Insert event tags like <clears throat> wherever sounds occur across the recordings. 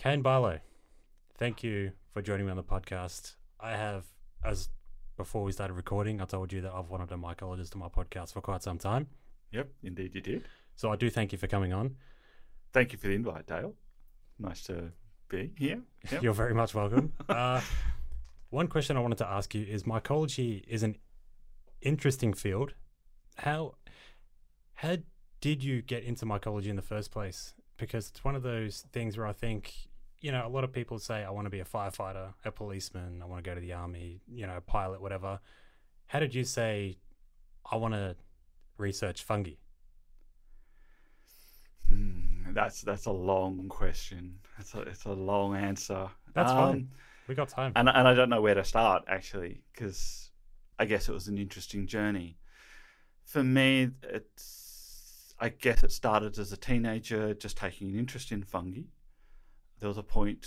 Caine Barlow, thank you for joining me on the podcast. I have, as before we started recording, I told you that I've wanted a mycologist on my podcast for quite some time. Yep, indeed you did. So I do thank you for coming on. Thank you for the invite, Dale. Nice to be here. <laughs> Yep. You're very much welcome. <laughs> uh, one question I wanted to ask you is mycology is an interesting field. How how did you get into mycology in the first place? Because it's one of those things where I think, you know, a lot of people say, I want to be a firefighter, a policeman, I want to go to the army, you know, a pilot, whatever. How did you say, I want to research fungi? Hmm, that's that's a long question. It's a it's a long answer. That's Um, fine. We got time. And and I don't know where to start actually because I guess it was an interesting journey. For me, it's I guess it started as a teenager, just taking an interest in fungi. There was a point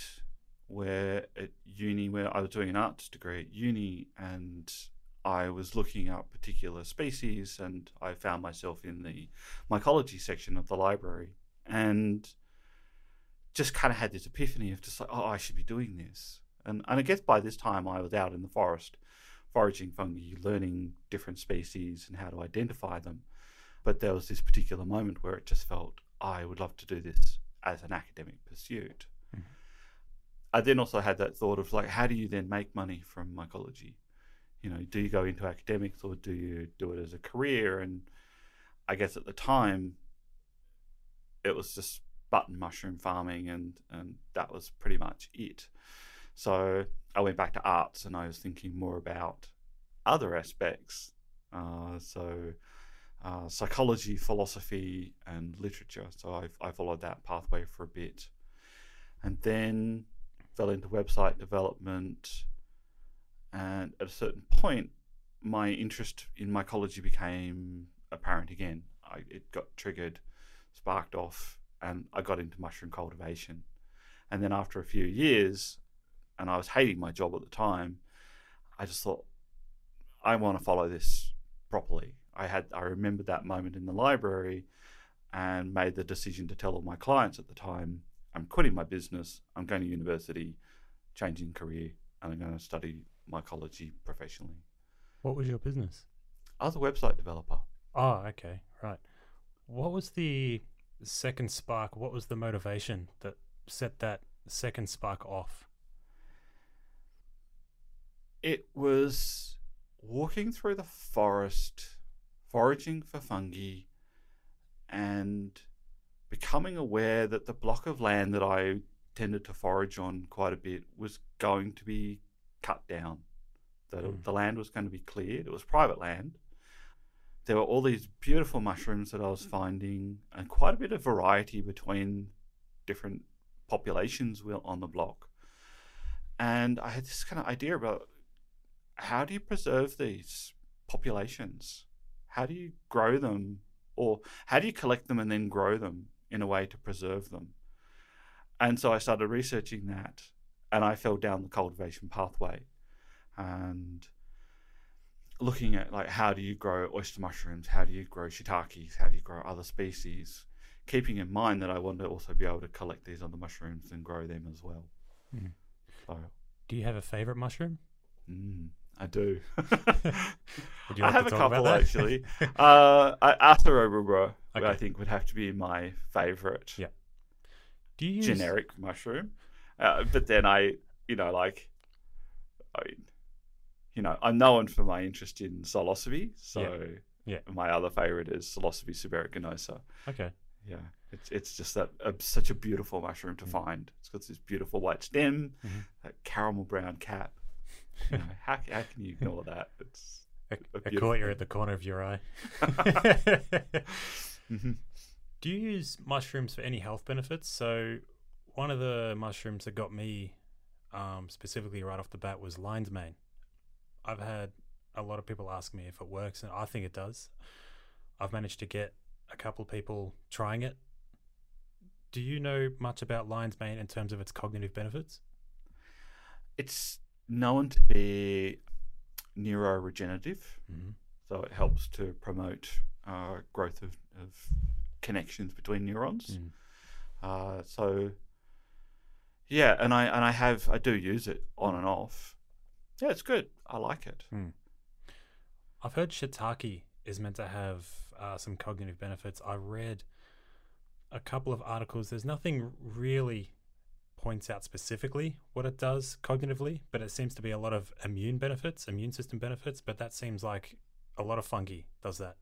where at uni, where I was doing an arts degree at uni, and I was looking up particular species, and I found myself in the mycology section of the library, and just kind of had this epiphany of just like, oh, I should be doing this. And, and I guess by this time I was out in the forest foraging fungi, learning different species and how to identify them. But there was this particular moment where it just felt I would love to do this as an academic pursuit. I then also had that thought of like, how do you then make money from mycology? You know, do you go into academics or do you do it as a career? And I guess at the time, it was just button mushroom farming, and and that was pretty much it. So I went back to arts, and I was thinking more about other aspects. Uh, so uh, psychology, philosophy, and literature. So I I followed that pathway for a bit, and then fell into website development. And at a certain point, my interest in mycology became apparent again. I, it got triggered, sparked off, and I got into mushroom cultivation. And then after a few years, and I was hating my job at the time, I just thought, I want to follow this properly. I had I remembered that moment in the library and made the decision to tell all my clients at the time, I'm quitting my business, I'm going to university, changing career, and I'm going to study mycology professionally. What was your business? I was a website developer. Oh, okay, right. What was the second spark? What was the motivation that set that second spark off? It was walking through the forest, foraging for fungi, and becoming aware that the block of land that I tended to forage on quite a bit was going to be cut down. That Mm. the land was going to be cleared. It was private land. There were all these beautiful mushrooms that I was finding, and quite a bit of variety between different populations on the block. And I had this kind of idea about how do you preserve these populations? How do you grow them? Or how do you collect them and then grow them in a way to preserve them? And so I started researching that and I fell down the cultivation pathway and looking at like how do you grow oyster mushrooms, how do you grow shiitakes, how do you grow other species, keeping in mind that I want to also be able to collect these other mushrooms and grow them as well. Mhm. So Do you have a favorite mushroom? Mm, I do. <laughs> <laughs> I have a couple actually. <laughs> uh, Aseroe rubra, I think, would have to be my favorite Yeah. Do you use generic mushroom. Uh, but then I, you know, like, I mean, you know, I'm known for my interest in psilocybe. So Yeah. my other favorite is Psilocybe subaeruginosa. Okay. Yeah, it's it's just that uh, such a beautiful mushroom to Mm. find. It's got this beautiful white stem, Mhm. that caramel brown cap. You know, how how can you ignore that? It's A, A a beautiful courtier at the corner of your eye. <laughs> <laughs> <laughs> Mhm. Do you use mushrooms for any health benefits? So, one of the mushrooms that got me um, specifically right off the bat was lion's mane. I've had a lot of people ask me if it works, and I think it does. I've managed to get a couple of people trying it. Do you know much about lion's mane in terms of its cognitive benefits? it's known to be neuroregenerative, Mm-hmm. so it helps to promote uh, growth of, of connections between neurons. Mm. Uh, so, yeah, and I and I have I do use it on and off. Yeah, it's good. I like it. I've heard shiitake is meant to have uh, some cognitive benefits. I read a couple of articles. There's nothing really points out specifically what it does cognitively, but it seems to be a lot of immune benefits, immune system benefits. But that seems like a lot of fungi does that.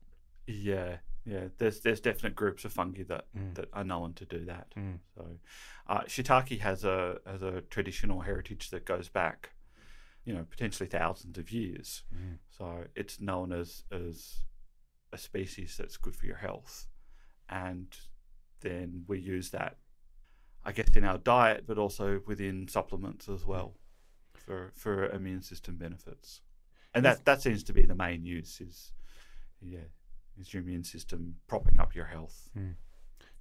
Yeah, yeah. There's there's definite groups of fungi that Mm. that are known to do that. Mm. So, uh, shiitake has a has a traditional heritage that goes back, you know, potentially thousands of years. Mm. So it's known as as a species that's good for your health, and then we use that, I guess, in our diet, but also within supplements as well, for for immune system benefits. And that that seems to be the main use is, yeah, is your immune system propping up your health.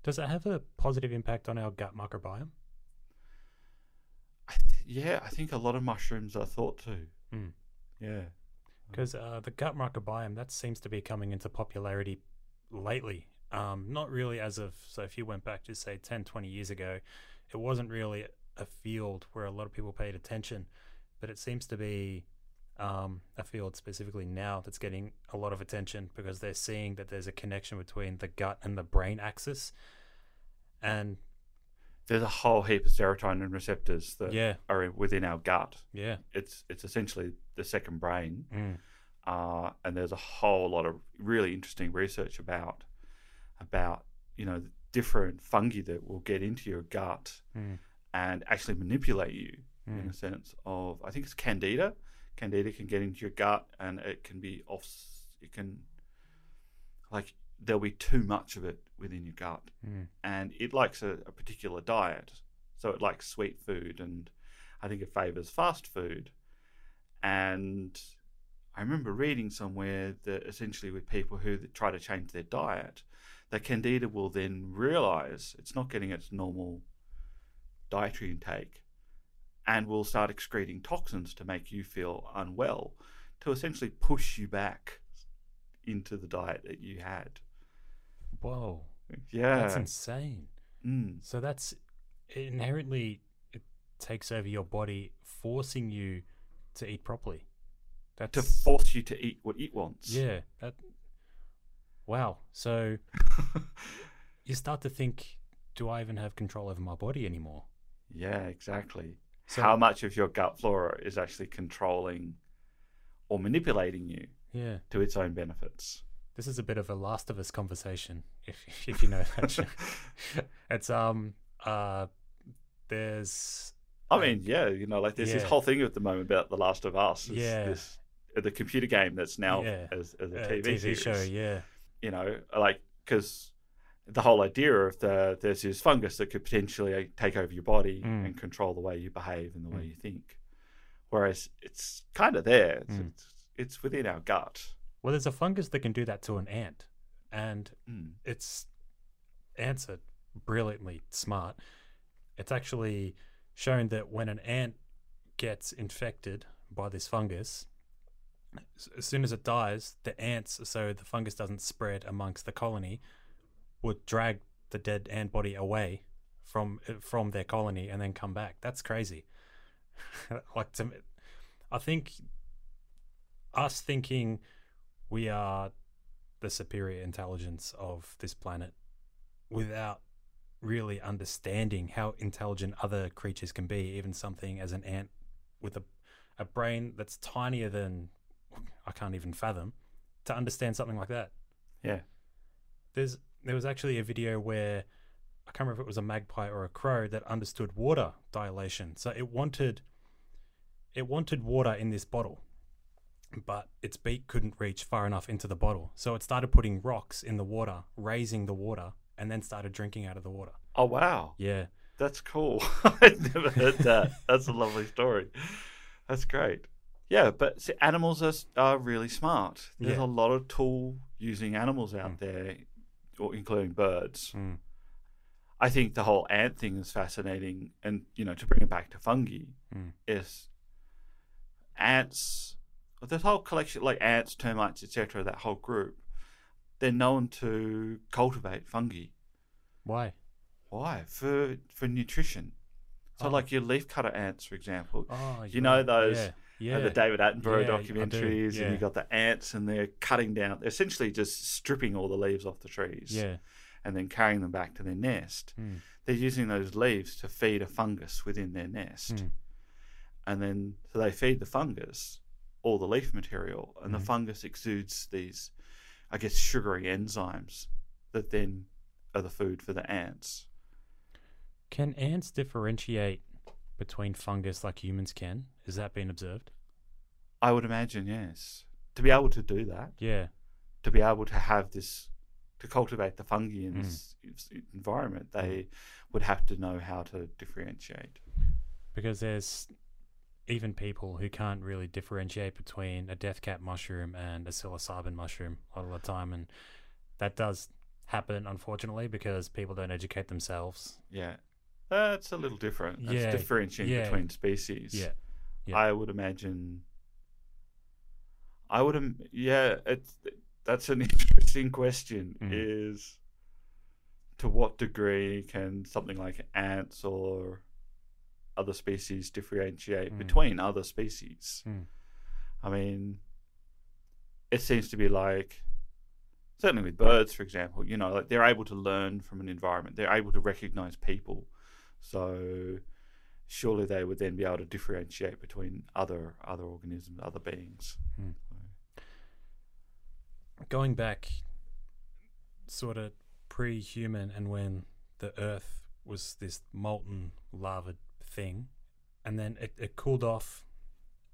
Does it have a positive impact on our gut microbiome? I th- yeah, I think a lot of mushrooms are thought to. Mm. Yeah. Because uh, the gut microbiome that seems to be coming into popularity lately. Um, not really as of so if you went back to say 10, 20 years ago, it wasn't really a field where a lot of people paid attention, but it seems to be um, a field specifically now that's getting a lot of attention because they're seeing that there's a connection between the gut and the brain axis, and There's a whole heap of serotonin receptors that yeah, are within our gut. yeah, It's it's essentially the second brain. mm, uh, and there's a whole lot of really interesting research about about you know different fungi that will get into your gut mm, and actually manipulate you in mm, a sense of I think it's candida. Candida can get into your gut and it can be off. It can like there'll be too much of it within your gut, mm, and it likes a, a particular diet. So it likes sweet food, and I think it favors fast food. And I remember reading somewhere that essentially with people who try to change their diet, that candida will then realize it's not getting its normal dietary intake and will start excreting toxins to make you feel unwell to essentially push you back into the diet that you had. whoa, Yeah. that's insane. Mm. So that's inherently it takes over your body, forcing you to eat properly. That's to force you to eat what it wants. yeah. That wow. So <laughs> you start to think, do I even have control over my body anymore? yeah, exactly. So How much of your gut flora is actually controlling or manipulating you yeah, to its own benefits? this is a bit of a Last of Us conversation, <laughs> if if you know that. <laughs> it's um uh, there's I mean, yeah, you know, like there's this whole thing at the moment about The Last of Us. It's Yeah. This, uh, the computer game that's now Yeah. as, as a TV, series. show, yeah, You know, like, because the whole idea of the there's this fungus that could potentially take over your body Mm. and control the way you behave and the way Mm. you think. Whereas it's kind of there. It's, Mm. it's, it's within our gut. Well, there's a fungus that can do that to an ant, and Mm. it's ants are brilliantly smart. It's actually shown that when an ant gets infected by this fungus, as soon as it dies, the ants, so the fungus doesn't spread amongst the colony, would drag the dead ant body away from from their colony and then come back. That's crazy. <laughs> like to I think us thinking we are the superior intelligence of this planet without really understanding how intelligent other creatures can be, even something as an ant with a, a brain that's tinier than I can't even fathom, to understand something like that. Yeah. There's there was actually a video where I can't remember if it was a magpie or a crow that understood water dilation. So it wanted it wanted water in this bottle, but its beak couldn't reach far enough into the bottle. So it started putting rocks in the water, raising the water, and then started drinking out of the water. Oh, wow. Yeah. That's cool. <laughs> I've never heard that. That's a lovely story. That's great. Yeah, but see, animals are, are really smart. There's Yeah. a lot of tool using animals out Mm. there, or including birds. Mm. I think the whole ant thing is fascinating, and you know, to bring it back to fungi, Mm. is ants. This whole collection, like ants, termites, etc., that whole group, they're known to cultivate fungi. Why? Why? For for nutrition. So, Oh. like your leafcutter ants, for example, Oh, you know those- Yeah, yeah. the David Attenborough Yeah, documentaries, yeah. and you got the ants, and they're cutting down, they're essentially just stripping all the leaves off the trees, yeah. and then carrying them back to their nest. Mm. They're using those leaves to feed a fungus within their nest, Mm. and then so they feed the fungus all the leaf material, and Mhm. the fungus exudes these, I guess, sugary enzymes that then are the food for the ants. Can ants differentiate between fungus like humans can? Is that been observed? I would imagine, yes, to be able to do that. Yeah. to be able to have this to cultivate the fungi in Mm. this environment they would have to know how to differentiate Because there's even people who can't really differentiate between a death cap mushroom and a psilocybin mushroom a lot of the time. And that does happen, unfortunately, because people don't educate themselves. yeah that's a little different that's Yeah, differentiating yeah. between species Yeah. yeah. i would imagine i would im- yeah it's that's an <laughs> interesting question Mm. is to what degree can something like ants or other species differentiate Mm. between other species Mm. I mean, it seems to be like, certainly with birds, for example, you know, like they're able to learn from an environment. They're able to recognize people. So surely they would then be able to differentiate between other other organisms, other beings. Mm. Going back sort of pre human and when the earth was this molten lava thing and then it, it cooled off,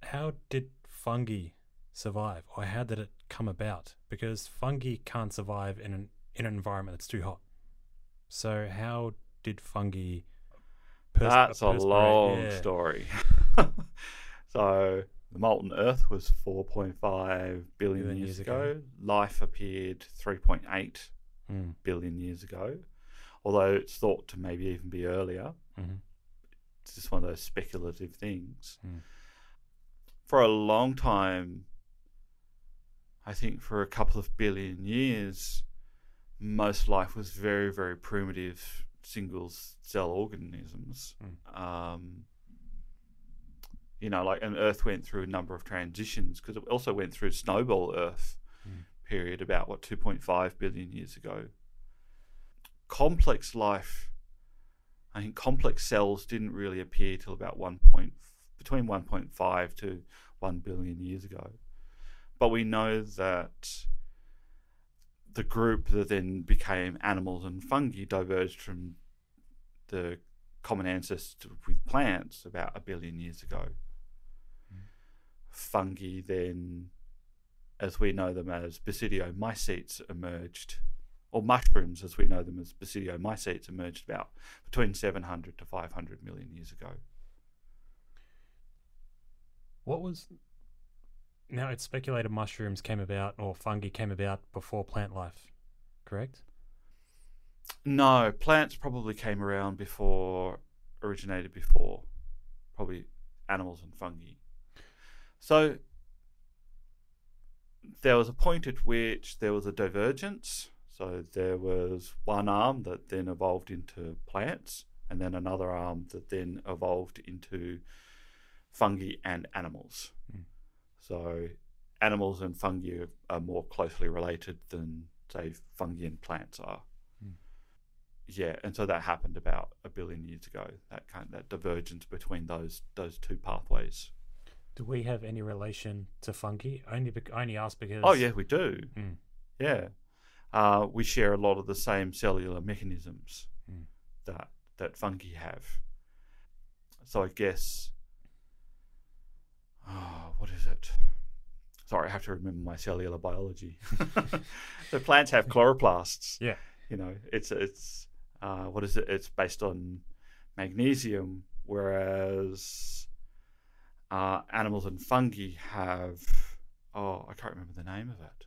how did fungi survive or how did it come about? Because fungi can't survive in an in an environment that's too hot. So how did fungi pers- That's a long Yeah. story. <laughs> so the molten Earth was 4.5 billion Billion years, years ago. ago. Life appeared 3.8 Mm, billion years ago, although it's thought to maybe even be earlier. mhm. it's just one of those speculative things. Mm. For a long time, I think for a couple of billion years, most life was very, very primitive single cell organisms. Um, you know, like, and Earth went through a number of transitions because it also went through snowball Earth Mm. period about what 2.5 billion years ago. Complex life I think complex cells didn't really appear till about one point between 1.5 to 1 billion years ago. But we know that the group that then became animals and fungi diverged from the common ancestor with plants about a billion years ago. Fungi then, as we know them as basidiomycetes, emerged or mushrooms, as we know them as basidiomycetes, emerged about between 700 to 500 million years ago. What was now? It's speculated mushrooms came about or fungi came about before plant life, correct? No, plants probably came around before, originated before, probably animals and fungi. So there was a point at which there was a divergence. So there was one arm that then evolved into plants, and then another arm that then evolved into fungi and animals. Mm. So animals and fungi are, more closely related than, say, fungi and plants are. Yeah, and so that happened about a billion years ago. That kind of, that divergence between those those two pathways. Do we have any relation to fungi? Only, I only ask because. Oh yeah, we do. Mm. Yeah, uh, we share a lot of the same cellular mechanisms Mm. that that fungi have. So I guess, oh, what is it? Sorry, I have to remember my cellular biology. <laughs> the plants have chloroplasts. Yeah. you know, it's it's uh, what is it? It's based on magnesium, whereas uh, animals and fungi have oh, I can't remember the name of it.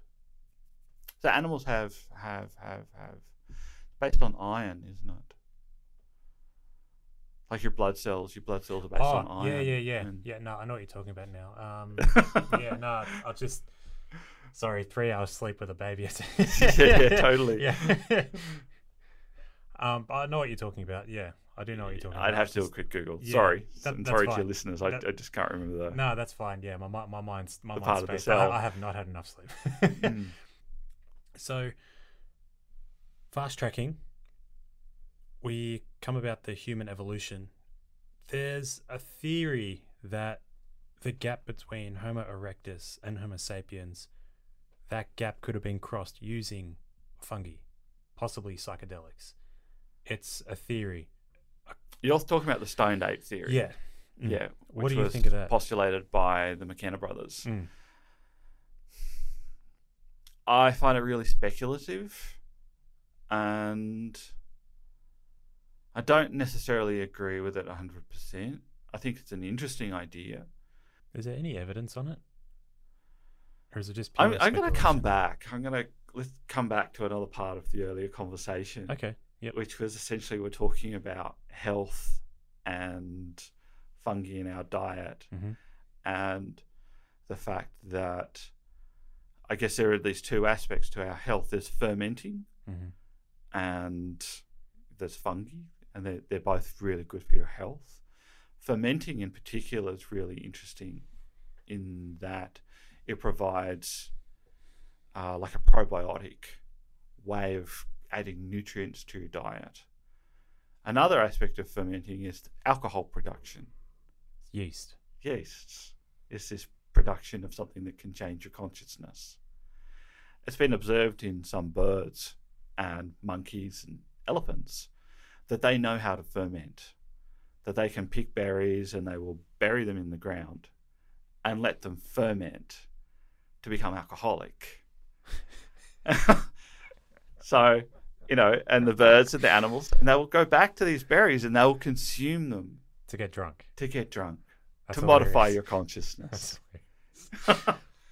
So animals have have have have based on iron, isn't it? Like your blood cells, your blood cells are based on Oh, iron. yeah, yeah, yeah, and- yeah. No, I know what you're talking about now. Um, <laughs> yeah, no, I'll just. Sorry, three hours sleep with a baby. <laughs> <laughs> Yeah, totally. Yeah. um, but I know what you're talking about. Yeah, I do know what you're talking about. I'd have to do a quick Google. Yeah, sorry, that- sorry to your listeners. I, That- I just can't remember the. No, that's fine. Yeah, my my mind's my The mind's part of the spaced. I. I have not had enough sleep. Mm. So, fast tracking, we come about the human evolution. There's a theory that the gap between Homo erectus and Homo sapiens, that gap could have been crossed using fungi, possibly psychedelics. It's a theory. You're talking about the stoned ape theory. Yeah. Mm. Yeah. What do you think of that? Postulated by the McKenna brothers. Mm. I find it really speculative, and I don't necessarily agree with it 100%. I think it's an interesting idea. Is there any evidence on it? Or is it just I'm, I'm going to come back. I'm going to let's come back to another part of the earlier conversation, Okay. Yep. which was essentially we're talking about health and fungi in our diet, Mhm. and the fact that I guess there are these two aspects to our health. There's fermenting, hmm and there's fungi, and they're, they're both really good for your health. Fermenting, in particular, is really interesting in that it provides uh, like a probiotic way of adding nutrients to your diet. Another aspect of fermenting is alcohol production. Yeast. Yeasts is this production of something that can change your consciousness. It's been observed in some birds and monkeys and elephants that they know how to ferment, that they can pick berries and they will bury them in the ground and let them ferment to become alcoholic. <laughs> so, you know, and the birds and the animals, and they will go back to these berries and they will consume them To get drunk. to get drunk, That's to modify your consciousness.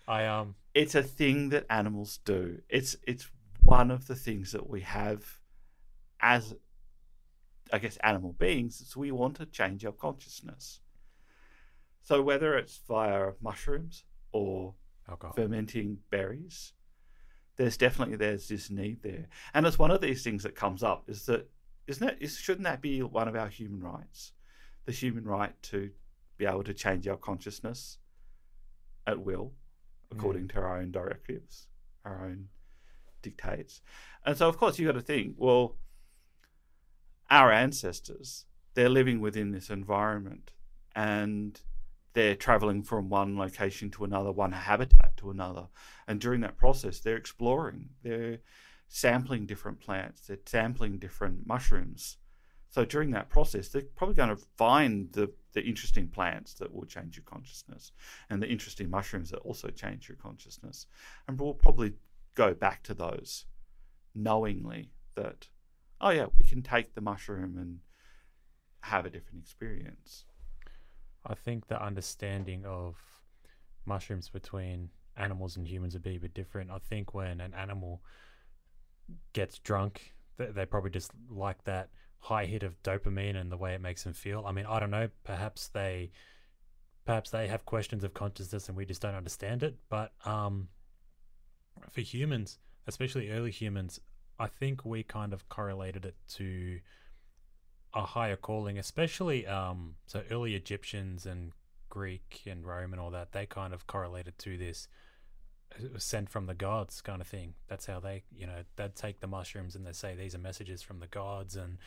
I um <laughs> it's a thing that animals do. It's it's one of the things that we have as I guess animal beings is we want to change our consciousness. So whether it's via mushrooms or alcohol. fermenting berries, there's definitely there's this need there. And it's one of these things that comes up is that isn't it is, shouldn't that be one of our human rights? The human right to be able to change our consciousness at will according mm. to our own directives, our own dictates. And so, of course, you've got to think well, our ancestors, they're living within this environment and they're traveling from one location to another, one habitat to another. And during that process, they're exploring, they're sampling different plants, they're sampling different mushrooms. So during that process, they're probably going to find the, the interesting plants that will change your consciousness and the interesting mushrooms that also change your consciousness. And we'll probably go back to those knowingly that, oh, yeah, we can take the mushroom and have a different experience. I think the understanding of mushrooms between animals and humans would be a bit different. I think when an animal gets drunk, they, probably just like that high hit of dopamine and the way it makes them feel. I mean, I don't know. Perhaps they, perhaps they have questions of consciousness and we just don't understand it. But um, for humans, especially early humans, I think we kind of correlated it to a higher calling, especially um, so early Egyptians and Greek and Rome and all that. They kind of correlated to this was sent from the gods kind of thing. That's how they, you know, they'd take the mushrooms and they say these are messages from the gods. And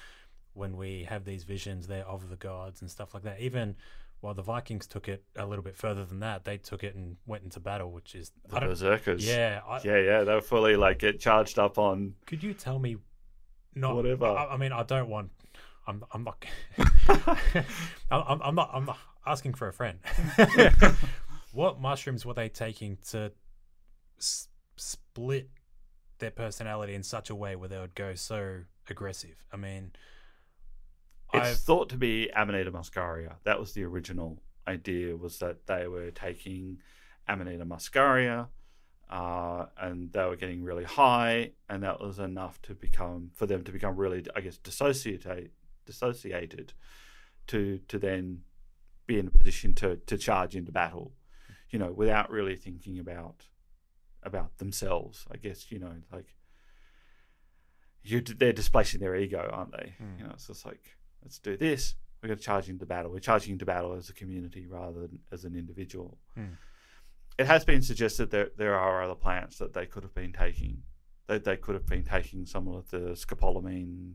when we have these visions, they're of the gods and stuff like that. Even while the Vikings took it a little bit further than that, they took it and went into battle, which is The berserkers. yeah. I, Yeah, yeah, they were fully like get charged up on Could you tell me? Not Whatever. I, I mean, I don't want. I'm. I'm not. <laughs> I'm, I'm not. I'm not asking for a friend. <laughs> what mushrooms were they taking to s- split their personality in such a way where they would go so aggressive? I mean, It's I've thought to be Amanita muscaria. That was the original idea. Was that they were taking Amanita muscaria, uh, and they were getting really high, and that was enough to become for them to become really, I guess, dissociate dissociated, to to then be in a position to to charge into battle, you know, without really thinking about about themselves. I guess you know, like you they're displacing their ego, aren't they? Mm. You know, it's just like let's do this. We're going to charge into battle. We're charging into battle as a community rather than as an individual. Hmm. It has been suggested that there are other plants that they could have been taking. That they could have been taking some of the scopolamine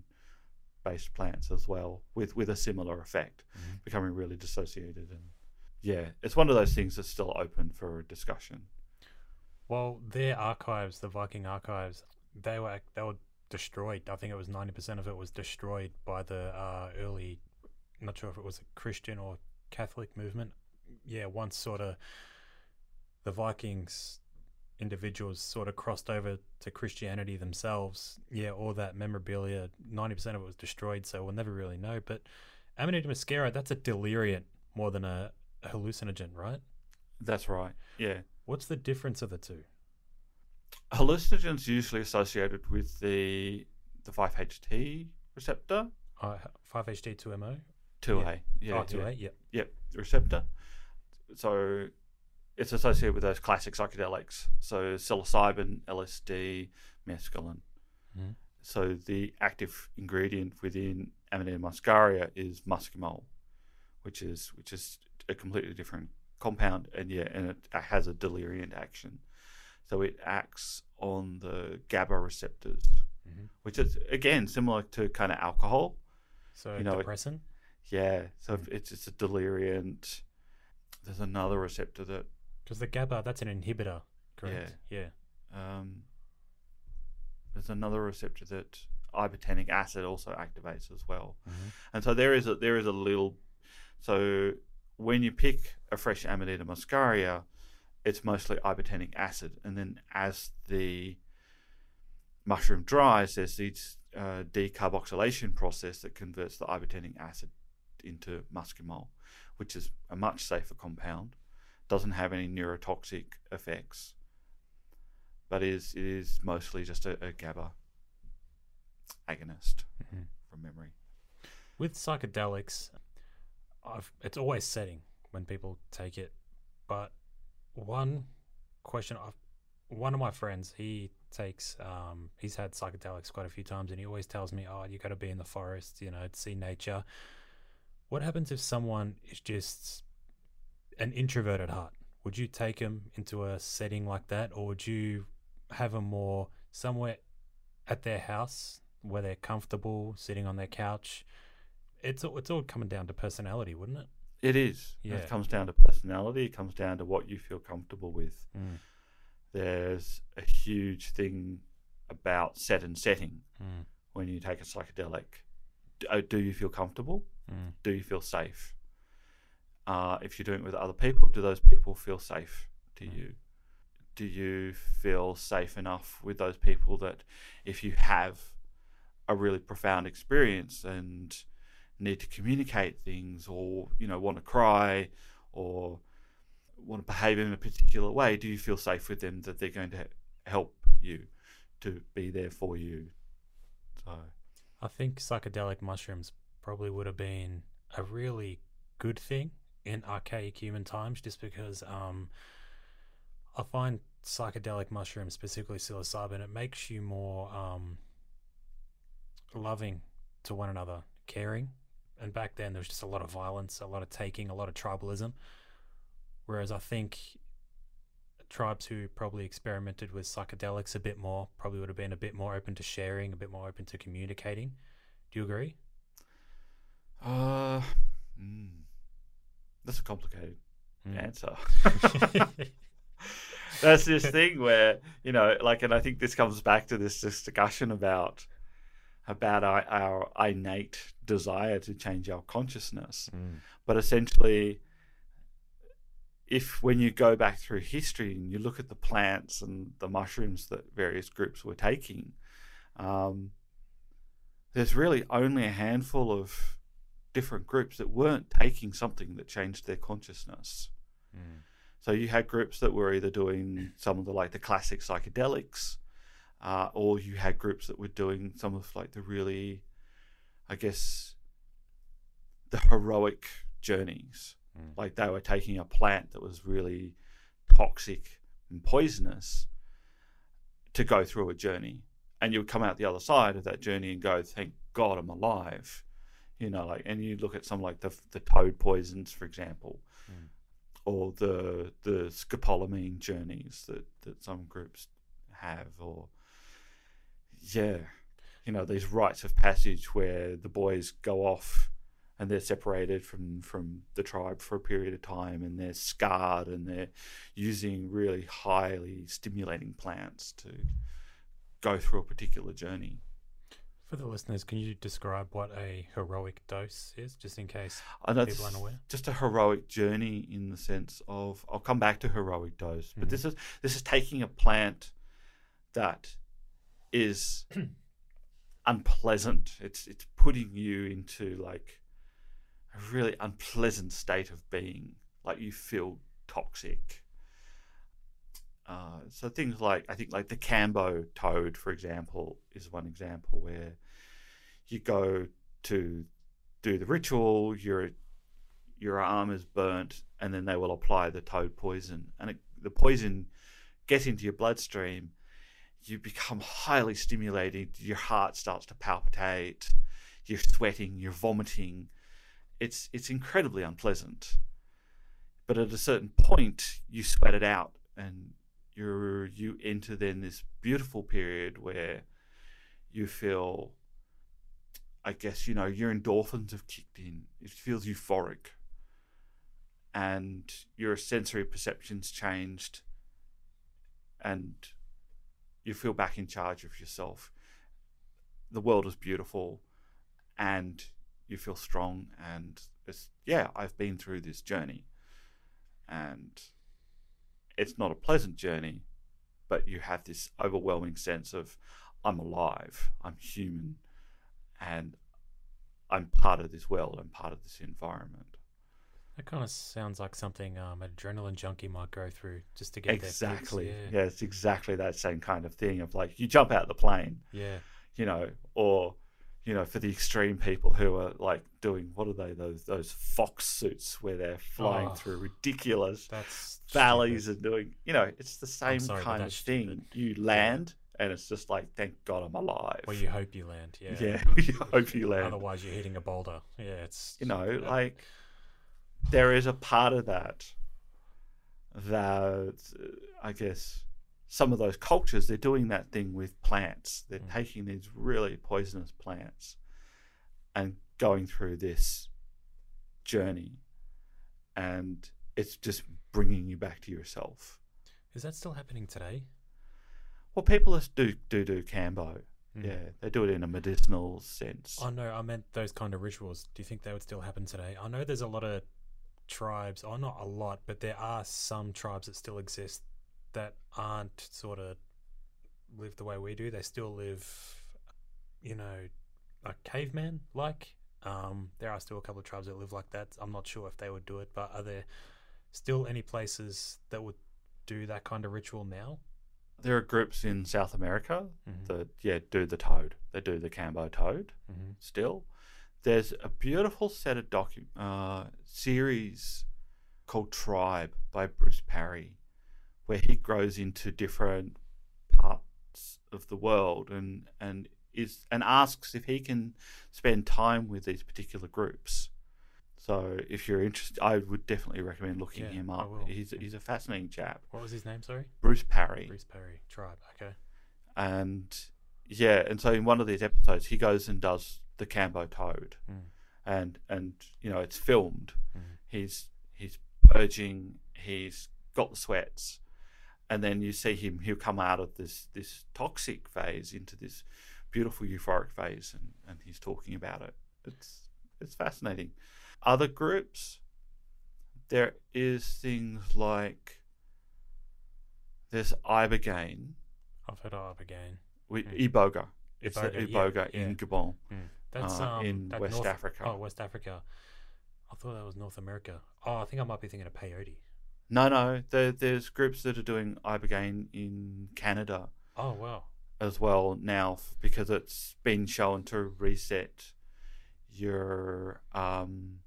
based plants as well with, with a similar effect, Mhm. becoming really dissociated. And yeah, it's one of those things that's still open for discussion. Well, their archives, the Viking archives, they were they were destroyed. I think it was ninety percent of it was destroyed by the uh, early. Not sure if it was a Christian or Catholic movement. Yeah, once sort of the Vikings individuals sort of crossed over to Christianity themselves. Yeah, all that memorabilia, ninety percent of it was destroyed. So we'll never really know. But Amanita muscaria, that's a deliriant more than a hallucinogen, right? That's right. Yeah. What's the difference of the two? Hallucinogens usually associated with the the 5-HT receptor, Uh, 5-HT2MO? 2A. Yeah, oh, 2A, yeah. Yep, receptor. So it's associated with those classic psychedelics. So psilocybin, LSD, mescaline. Mhm. So the active ingredient within Amanita muscaria is muscimol, which is which is a completely different compound, and yeah, and it has a deliriant action. So it acts on the GABA receptors, Mhm. which is again similar to kind of alcohol. So You know, it- depressant? Yeah, so if it's it's a deliriant. There's another receptor that Because the GABA, that's an inhibitor, correct? Yeah. um, there's another receptor that ibotenic acid also activates as well. Mhm. And so there is a there is a little so when you pick a fresh Amanita muscaria, it's mostly ibotenic acid, and then as the mushroom dries, there's this uh, decarboxylation process that converts the ibotenic acid into muscimol, which is a much safer compound, doesn't have any neurotoxic effects, but is it is mostly just a, a GABA agonist Mhm. from memory. With psychedelics, I've, it's always setting when people take it. But one question, I've, one of my friends, he takes, um, he's had psychedelics quite a few times, and he always tells me, "Oh, you got to be in the forest, you know, to see nature." What happens if someone is just an introverted heart? Would you take them into a setting like that, or would you have them more somewhere at their house where they're comfortable, sitting on their couch? It's all, it's all coming down to personality, wouldn't it? It is. Yeah. It comes down to personality. It comes down to what you feel comfortable with. Mm. There's a huge thing about set and setting Mm. when you take a psychedelic. Uh, Do you feel comfortable? Mm. Do you feel safe? Uh, if you're doing it with other people, do those people feel safe to Mm. you? Do you feel safe enough with those people that if you have a really profound experience and need to communicate things or you know want to cry or want to behave in a particular way do you feel safe with them that they're going to help you to be there for you so I think psychedelic mushrooms probably would have been a really good thing in archaic human times, just because um, I find psychedelic mushrooms, specifically psilocybin, it makes you more um, loving to one another, caring. And back then, there was just a lot of violence, a lot of taking, a lot of tribalism. Whereas I think tribes who probably experimented with psychedelics a bit more probably would have been a bit more open to sharing, a bit more open to communicating. Do you agree? uh mm, that's a complicated Mm. answer <laughs> <laughs> that's this thing where you know like and i think this comes back to this discussion about about our, our innate desire to change our consciousness Mm. but essentially if when you go back through history and you look at the plants and the mushrooms that various groups were taking um, there's really only a handful of different groups that weren't taking something that changed their consciousness Mm. so you had groups that were either doing some of the like the classic psychedelics, uh, or you had groups that were doing some of like the really, I guess, the heroic journeys. Mm. Like they were taking a plant that was really toxic and poisonous to go through a journey, and you would come out the other side of that journey and go, "Thank God I'm alive." You know, like, and you look at some like the the toad poisons, for example, Mm. or the the scopolamine journeys that that some groups have, or yeah, you know, these rites of passage where the boys go off and they're separated from from the tribe for a period of time, and they're scarred, and they're using really highly stimulating plants to go through a particular journey. For the listeners, can you describe what a heroic dose is, just in case I know people aren't aware? just a heroic journey in the sense of I'll come back to heroic dose, but Mhm. this is this is taking a plant that is <clears throat> unpleasant. It's it's putting you into like a really unpleasant state of being, like you feel toxic. Uh, so things like I think like the Kambo toad, for example, is one example where you go to do the ritual, your your arm is burnt, and then they will apply the toad poison, and it, the poison gets into your bloodstream. You become highly stimulated. Your heart starts to palpitate. You're sweating. You're vomiting. It's it's incredibly unpleasant. But at a certain point, you sweat it out, and you're you enter then this beautiful period where you feel I guess you know your endorphins have kicked in. It feels euphoric, and your sensory perceptions changed, and you feel back in charge of yourself. The world is beautiful, and you feel strong. And it's yeah, I've been through this journey, and it's not a pleasant journey, but you have this overwhelming sense of I'm alive, I'm human, and I'm part of this world, I'm part of this environment. That kind of sounds like something um, an adrenaline junkie might go through just to get Exactly. their fix. Yeah. it's exactly that same kind of thing of like you jump out the plane, Yeah. Yeah. you know, or you know, for the extreme people who are like doing what are they those those fox suits where they're flying Oh. through ridiculous That's valleys stupid. and doing you know it's the same sorry, kind of thing. stupid. You land and it's just like thank God I'm alive. Well, you hope you land. Yeah. yeah, <laughs> you hope you <laughs> land. Otherwise, you're hitting a boulder. Yeah. It's you know, yeah. like there is a part of that that I guess some of those cultures they're doing that thing with plants. They're Mm. taking these really poisonous plants and going through this journey, and it's just bringing you back to yourself. Is that still happening today? Well, people do do do kambo. Mm. Yeah, they do it in a medicinal sense. Oh no, I meant those kind of rituals. Do you think they would still happen today? I know there's a lot of tribes, oh not a lot, but there are some tribes that still exist that aren't sort of live the way we do. They still live, you know, a caveman like. Um, there are still a couple of tribes that live like that. I'm not sure if they would do it, but are there still any places that would do that kind of ritual now? There are groups in South America Mhm. that yeah do the toad. They do the kambo toad. Mm-hmm. still. There's a beautiful set of docu uh, series called Tribe by Bruce Parry, where he grows into different parts of the world and and is and asks if he can spend time with these particular groups. So if you're interested, I would definitely recommend looking Yeah, him up. He's he's a fascinating chap, What was his name? Sorry, Bruce Parry Bruce Parry. Tribe. Okay. and yeah, and so in one of these episodes, he goes and does the Kambo Toad, Mm. and and you know it's filmed. Mhm. He's he's purging. He's got the sweats, and then you see him. He'll come out of this this toxic phase into this beautiful euphoric phase, and and he's talking about it. It's it's fascinating. Other groups, there is things like there's Ibogaine I've heard of again. with Mm. Iboga. It's the Iboga, yeah, Iboga yeah. in Gabon, That's uh, um, in that West North- Africa. Oh, West Africa. I thought that was North America. Oh, I think I might be thinking of peyote. No, no, there, there's groups that are doing Ibogaine in Canada Oh wow. as well now because it's been shown to reset your. Um,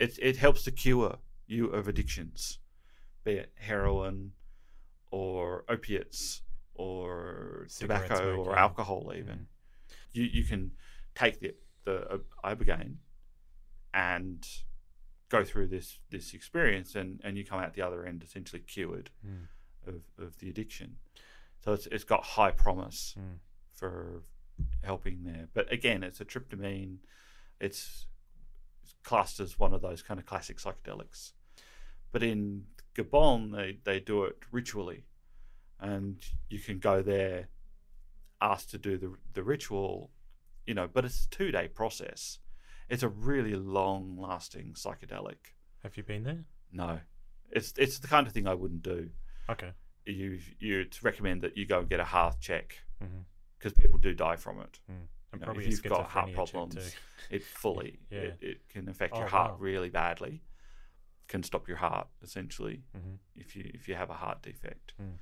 it, it helps to cure you of addictions, be it heroin or opiates or Cigarette tobacco or alcohol, even. Mm. you you can take the the uh, ibogaine and go through this this experience, and and you come out the other end essentially cured Mm. of, of the addiction. So it's it's got high promise Mm. for helping there. But again, it's a tryptamine. It's classed as one of those kind of classic psychedelics. But in Gabon, they, they do it ritually. And you can go there, asked to do the, the ritual, you know, but it's a two day process. It's a really long lasting psychedelic. Have you been there? No, it's it's the kind of thing I wouldn't do. Okay. You you'd recommend that you go and get a heart check because people do die from it. And You know, probably if you've got heart problems, it <laughs> fully Yeah. it, it can affect Oh, your heart wow. really badly. Can stop your heart essentially Mhm. if you if you have a heart defect. Mm.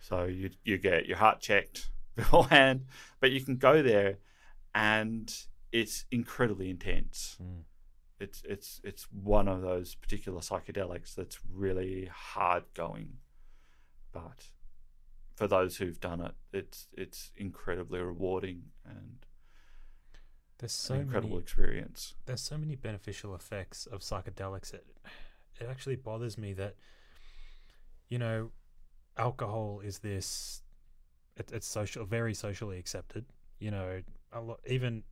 So you you get your heart checked <laughs> beforehand, but you can go there, and it's incredibly intense. Mm. It's it's it's one of those particular psychedelics that's really hard going, but for those who've done it, it's it's incredibly rewarding and There's so an incredible many experience. there's so many beneficial effects of psychedelics. It it actually bothers me that you know alcohol is this it, it's social very socially accepted. You know, a lot even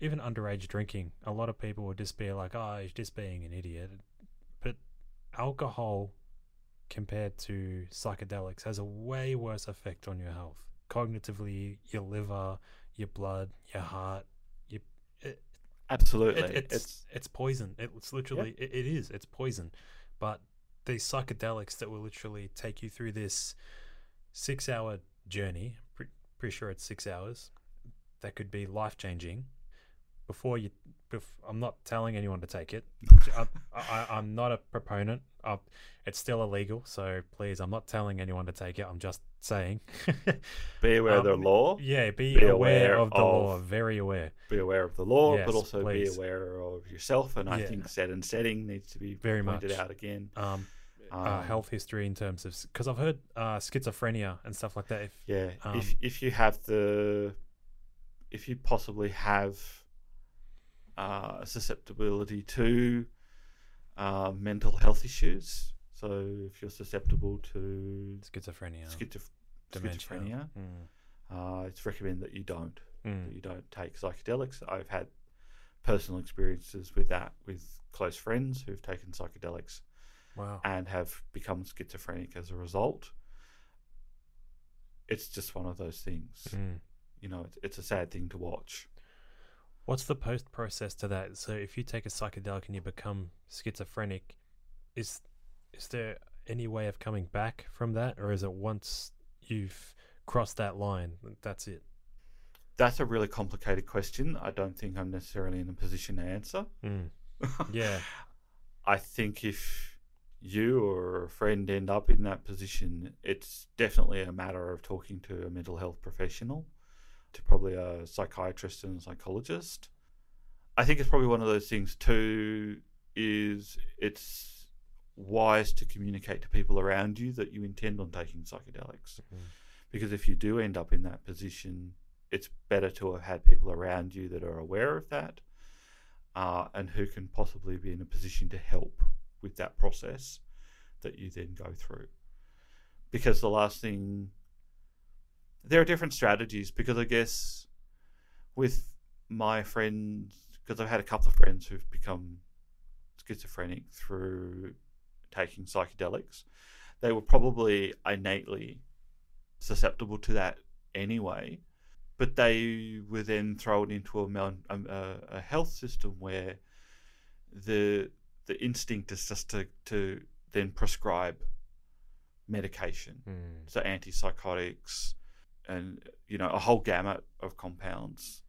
even underage drinking. A lot of people would just be like, "Oh, he's just being an idiot." But alcohol compared to psychedelics has a way worse effect on your health. Cognitively, your liver, your blood, your heart, your it, Absolutely, it, it's, it's it's poison. It's literally it, it is. It's poison. But these psychedelics that will literally take you through this six-hour journey. Pre- pretty sure it's six hours. That could be life changing. Before you, bef- I'm not telling anyone to take it. <laughs> I, I, I'm not a proponent. Uh, it's still illegal, so please, I'm not telling anyone to take it. I'm just saying. be aware of the um, law. yeah, be, Be aware, aware of the of- law. Very aware. Be aware of the law, Yes, but also please. be aware of yourself. And I think set and setting needs to be Very pointed much. out again. Um, uh, Um, health history in terms of because I've heard uh, schizophrenia and stuff like that. If Yeah, Um, if if you have the, if you possibly have uh, a susceptibility to uh, mental health issues, so if you're susceptible to schizophrenia, schizoph- dementia, schizophrenia, Mm, uh, it's recommended that you don't that mm, you don't take psychedelics. I've had personal experiences with that with close friends who've taken psychedelics wow. and have become schizophrenic as a result. It's just one of those things. Mm. You know, it's, it's a sad thing to watch. What's the post process to that? So if you take a psychedelic and you become schizophrenic, is is there any way of coming back from that, or is it once you've crossed that line, that's it? That's a really complicated question. I don't think I'm necessarily in a position to answer. Mm. <laughs> Yeah. I think if you or a friend end up in that position, it's definitely a matter of talking to a mental health professional, to probably a psychiatrist and a psychologist. I think it's probably one of those things too is it's wise to communicate to people around you that you intend on taking psychedelics. Mm. Because if you do end up in that position, it's better to have had people around you that are aware of that uh, and who can possibly be in a position to help with that process that you then go through. Because the last thing, there are different strategies. Because I guess with my friends, because I've had a couple of friends who've become schizophrenic through taking psychedelics, they were probably innately susceptible to that anyway but they were then thrown into a, a, a health system where the the instinct is just to, to then prescribe medication, Mm. so antipsychotics, and you know a whole gamut of compounds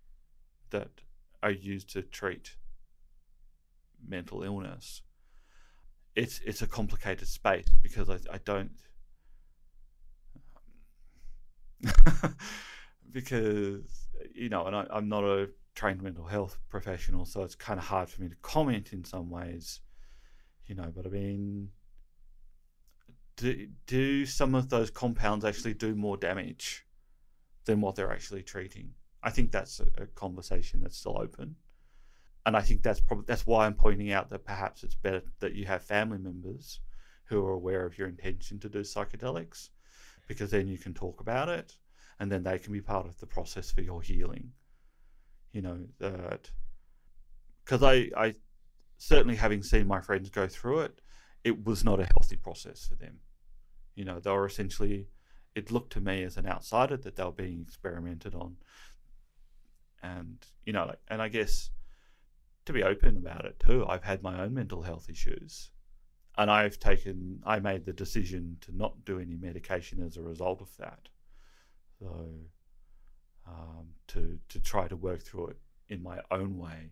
that are used to treat mental illness. It's it's a complicated space because I, I don't <laughs> because you know, and I, I'm not a trained mental health professional, so it's kind of hard for me to comment in some ways, you know. But I mean, do do some of those compounds actually do more damage than what they're actually treating? I think that's a, a conversation that's still open. and I think that's probably that's why I'm pointing out that perhaps it's better that you have family members who are aware of your intention to do psychedelics, because then you can talk about it, and then they can be part of the process for your healing. You know that because I I certainly having seen my friends go through it, it was not a healthy process for them. You know they were essentially it looked to me as an outsider that they were being experimented on, and you know and I guess to be open about it too. I've had my own mental health issues, and I've taken, I made the decision to not do any medication as a result of that. So, um, to to try to work through it in my own way,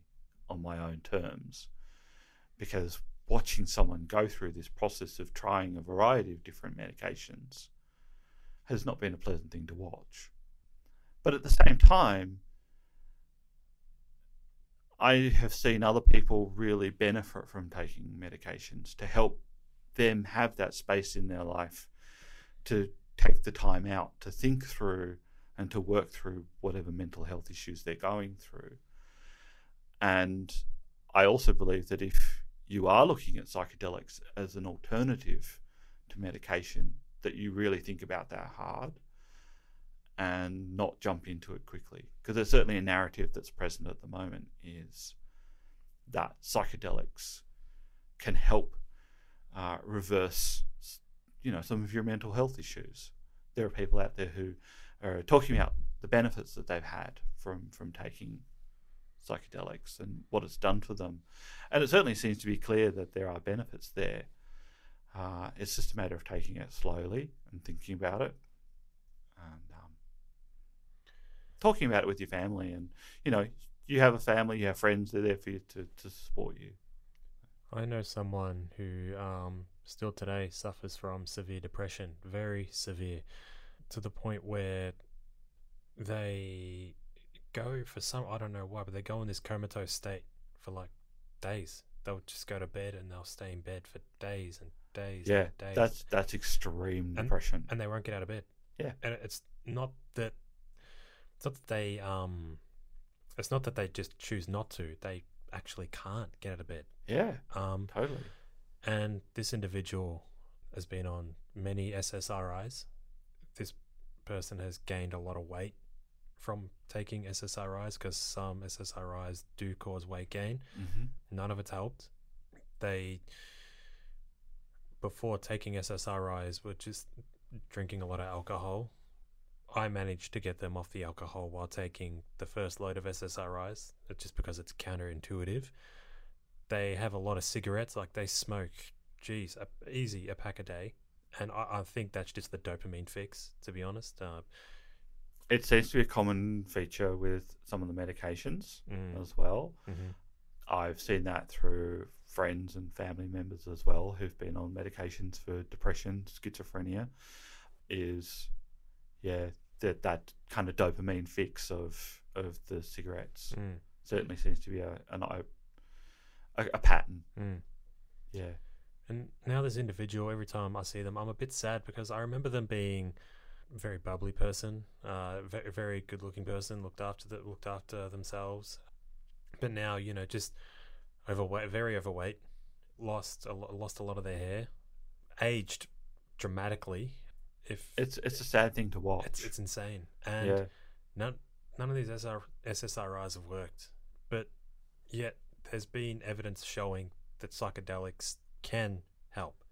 on my own terms, because watching someone go through this process of trying a variety of different medications has not been a pleasant thing to watch. But at the same time, I have seen other people really benefit from taking medications to help them have that space in their life to take the time out to think through and to work through whatever mental health issues they're going through. And I also believe that if you are looking at psychedelics as an alternative to medication, that you really think about that hard and not jump into it quickly. Because there's certainly a narrative that's present at the moment is that psychedelics can help uh, reverse, you know, some of your mental health issues. There are people out there who are talking about the benefits that they've had from from taking psychedelics and what it's done for them, and it certainly seems to be clear that there are benefits there. Uh, it's just a matter of taking it slowly and thinking about it and talking about it with your family, and you know, you have a family, you have friends, they're there for you to, to support you. I know someone who um, still today suffers from severe depression, very severe, to the point where they go for some I don't know why, but they go in this comatose state for like days. They'll just go to bed and they'll stay in bed for days and days. Yeah, days. that's that's extreme And- depression. and they won't get out of bed. Yeah. and it's not that it's not that they um, it's not that they just choose not to. They actually can't get out of bed. yeah, Um, totally. and this individual has been on many SSRIs. This person has gained a lot of weight from taking SSRIs because some SSRIs do cause weight gain. hmm None of it's helped. They, before taking SSRIs, were just drinking a lot of alcohol. I managed to get them off the alcohol while taking the first load of SSRIs, uh, just because it's counterintuitive. They have a lot of cigarettes, like they smoke, geez, a, easy a pack a day. And I, I think that's just the dopamine fix, to be honest. Uh, It seems to be a common feature with some of the medications mm, as well. mhm. I've seen that through friends and family members as well who've been on medications for depression, schizophrenia. Is yeah, that that kind of dopamine fix of of the cigarettes Mm, certainly seems to be a an, a, a pattern. mm. Yeah. And now this individual, every time I see them, I'm a bit sad because I remember them being a very bubbly person, uh, very, very good looking person, looked after the, looked after themselves. But now, you know, just overweight, very overweight, lost a, lost a lot of their hair, aged dramatically. If It's it's a sad thing to watch. it's, it's insane, and yeah. none none of these SR, SSRIs have worked, but yet there's been evidence showing that psychedelics can help.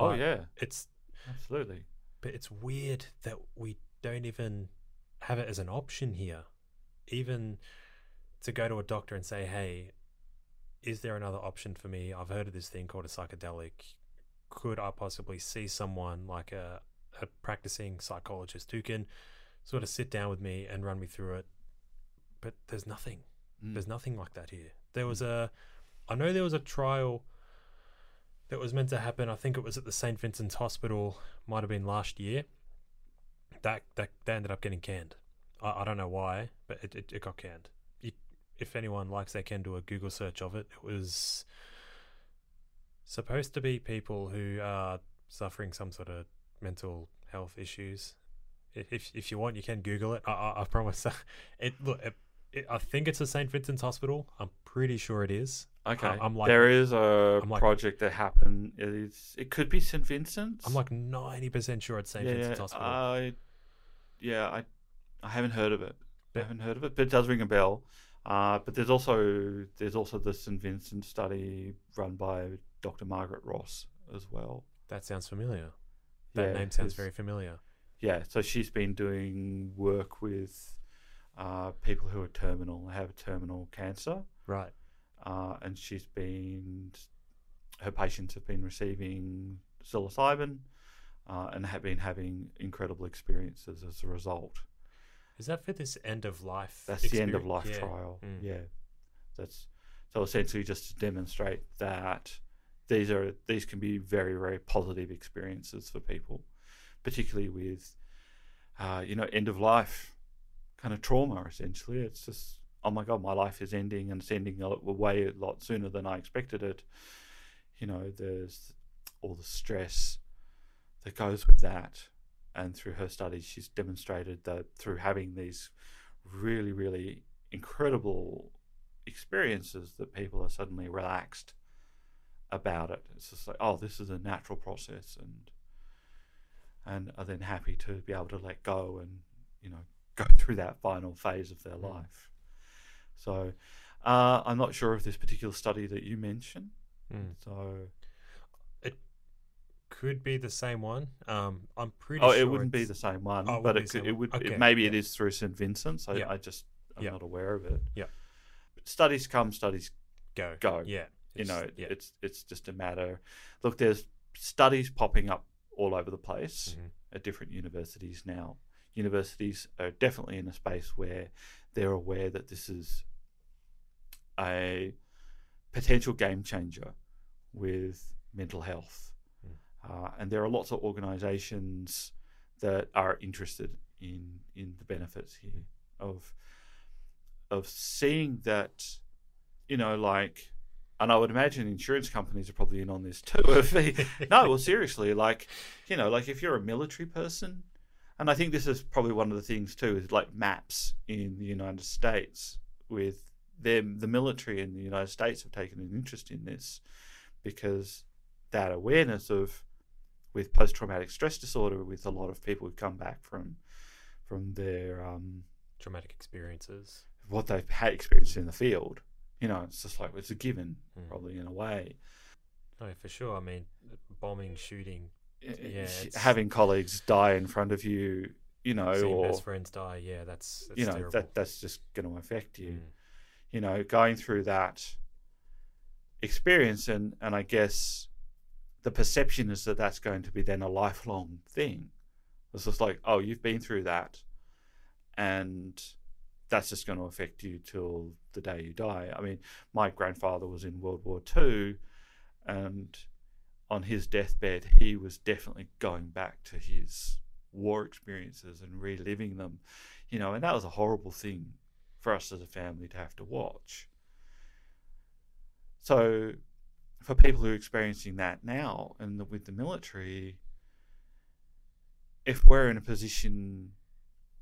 Oh yeah. it's Absolutely. but it's weird that we don't even have it as an option here, even to go to a doctor and say, "Hey, is there another option for me? I've heard of this thing called a psychedelic. Could I possibly see someone like a a practicing psychologist who can sort of sit down with me and run me through it?" But there's nothing. Mm. There's nothing like that here. There was a, I know there was a trial that was meant to happen. I think it was at the St. Vincent's Hospital. Might have been last year. That that that ended up getting canned. I, I don't know why, but it, it, it got canned. If anyone likes, they can do a Google search of it. It was supposed to be people who are suffering some sort of mental health issues. If if, you want, you can Google it. I, I, I promise. <laughs> It look. It, it, I think it's a St. Vincent's Hospital. I'm pretty sure it is. Okay. I'm like- there is a like- project that happened. It is. It could be St Vincent's. I'm like 90% sure it's St. yeah, Vincent's Hospital. I, yeah, I, I haven't heard of it. I haven't heard of it, but it does ring a bell. Uh, but there's also there's also the St Vincent study run by Dr. Margaret Ross as well. that sounds familiar. That Yeah, name sounds very familiar. Yeah, so she's been doing work with uh, people who are terminal, have terminal cancer, Right. uh, and she's been her patients have been receiving psilocybin uh, and have been having incredible experiences as a result. Is that for this end of life? That's the end of life Yeah. trial. Mm. Yeah, that's so essentially just to demonstrate that these are these can be very very positive experiences for people, particularly with uh, you know end of life kind of trauma. Essentially, it's just oh my god, my life is ending and it's ending a way a lot sooner than I expected it. You know, there's all the stress that goes with that. And through her studies, she's demonstrated that through having these really, really incredible experiences, that people are suddenly relaxed about it. It's just like, oh, this is a natural process, and and are then happy to be able to let go and you know go <laughs> through that final phase of their Mm. life. So uh, I'm not sure of this particular study that you mentioned. Mm. So Could be the same one. Um, I'm pretty oh, sure it wouldn't be the same one, Oh, it but it, could, it would. Okay, It, maybe it yeah. is through St Vincent's. I, Yeah. I just I'm Yeah. not aware of it. Yeah. Studies come, studies Go. go. Yeah. you know, it, yeah. it's it's just a matter. Look, there's studies popping up all over the place Mhm. at different universities now. Universities are definitely in a space where they're aware that this is a potential game changer with mental health. Uh, and there are lots of organizations that are interested in in the benefits here of of seeing that you know like and I would imagine insurance companies are probably in on this too. <laughs> They, no, well, seriously, like you know, like if you're a military person, and I think this is probably one of the things too, is like MAPS in the United States with them, the military in the United States have taken an interest in this because that awareness of with post traumatic stress disorder, with a lot of people who come back from from their um, Traumatic experiences. what they've had experienced in the field. You know, it's just like it's a given, Mm. probably in a way. Oh, for sure. I mean, bombing, shooting, Yeah, having colleagues die in front of you, you know, seeing or best friends die. Yeah, that's, that's you know, terrible. that that's just going to affect you. Mm. You know, going through that experience, and and I guess the perception is that that's going to be then a lifelong thing. It's just like, oh, you've been through that, and that's just going to affect you till the day you die. I mean, my grandfather was in World War Two, and on his deathbed, he was definitely going back to his war experiences and reliving them, you know, and that was a horrible thing for us as a family to have to watch. So, for people who are experiencing that now and the, with the military, if we're in a position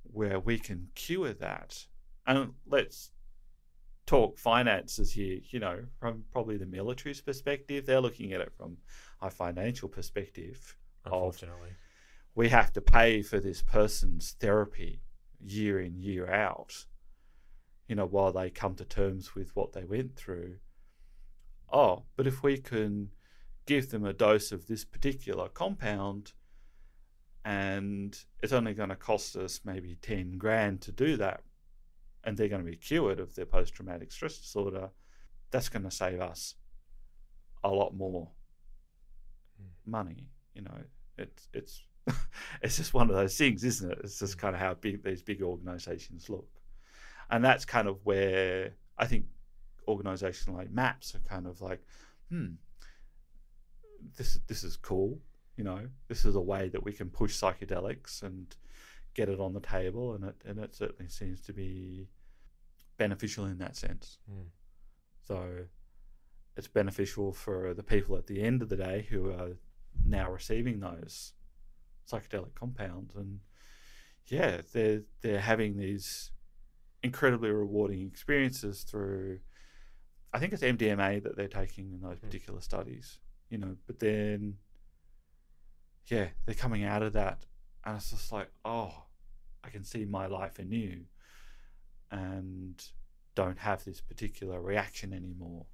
where we can cure that, and let's talk finances here, you know, from probably the military's perspective, they're looking at it from a financial perspective. Unfortunately. We have to pay for this person's therapy year in, year out, you know, while they come to terms with what they went through. Oh, but if we can give them a dose of this particular compound and it's only going to cost us maybe 10 grand to do that, and they're going to be cured of their post traumatic stress disorder, that's going to save us a lot more Mm. money. You know, it's it's <laughs> it's just one of those things, isn't it? It's just Mm. kind of how big these big organisations look, and that's kind of where I think organisations like MAPS are kind of like, hmm, this this is cool. You know, this is a way that we can push psychedelics and get it on the table, and it and it certainly seems to be beneficial in that sense. Mm. So it's beneficial for the people at the end of the day who are now receiving those psychedelic compounds, and yeah, they're they're having these incredibly rewarding experiences through. I think it's MDMA that they're taking in those Mm. particular studies, you know. But then, yeah, they're coming out of that, and it's just like, oh, I can see my life anew, and don't have this particular reaction anymore.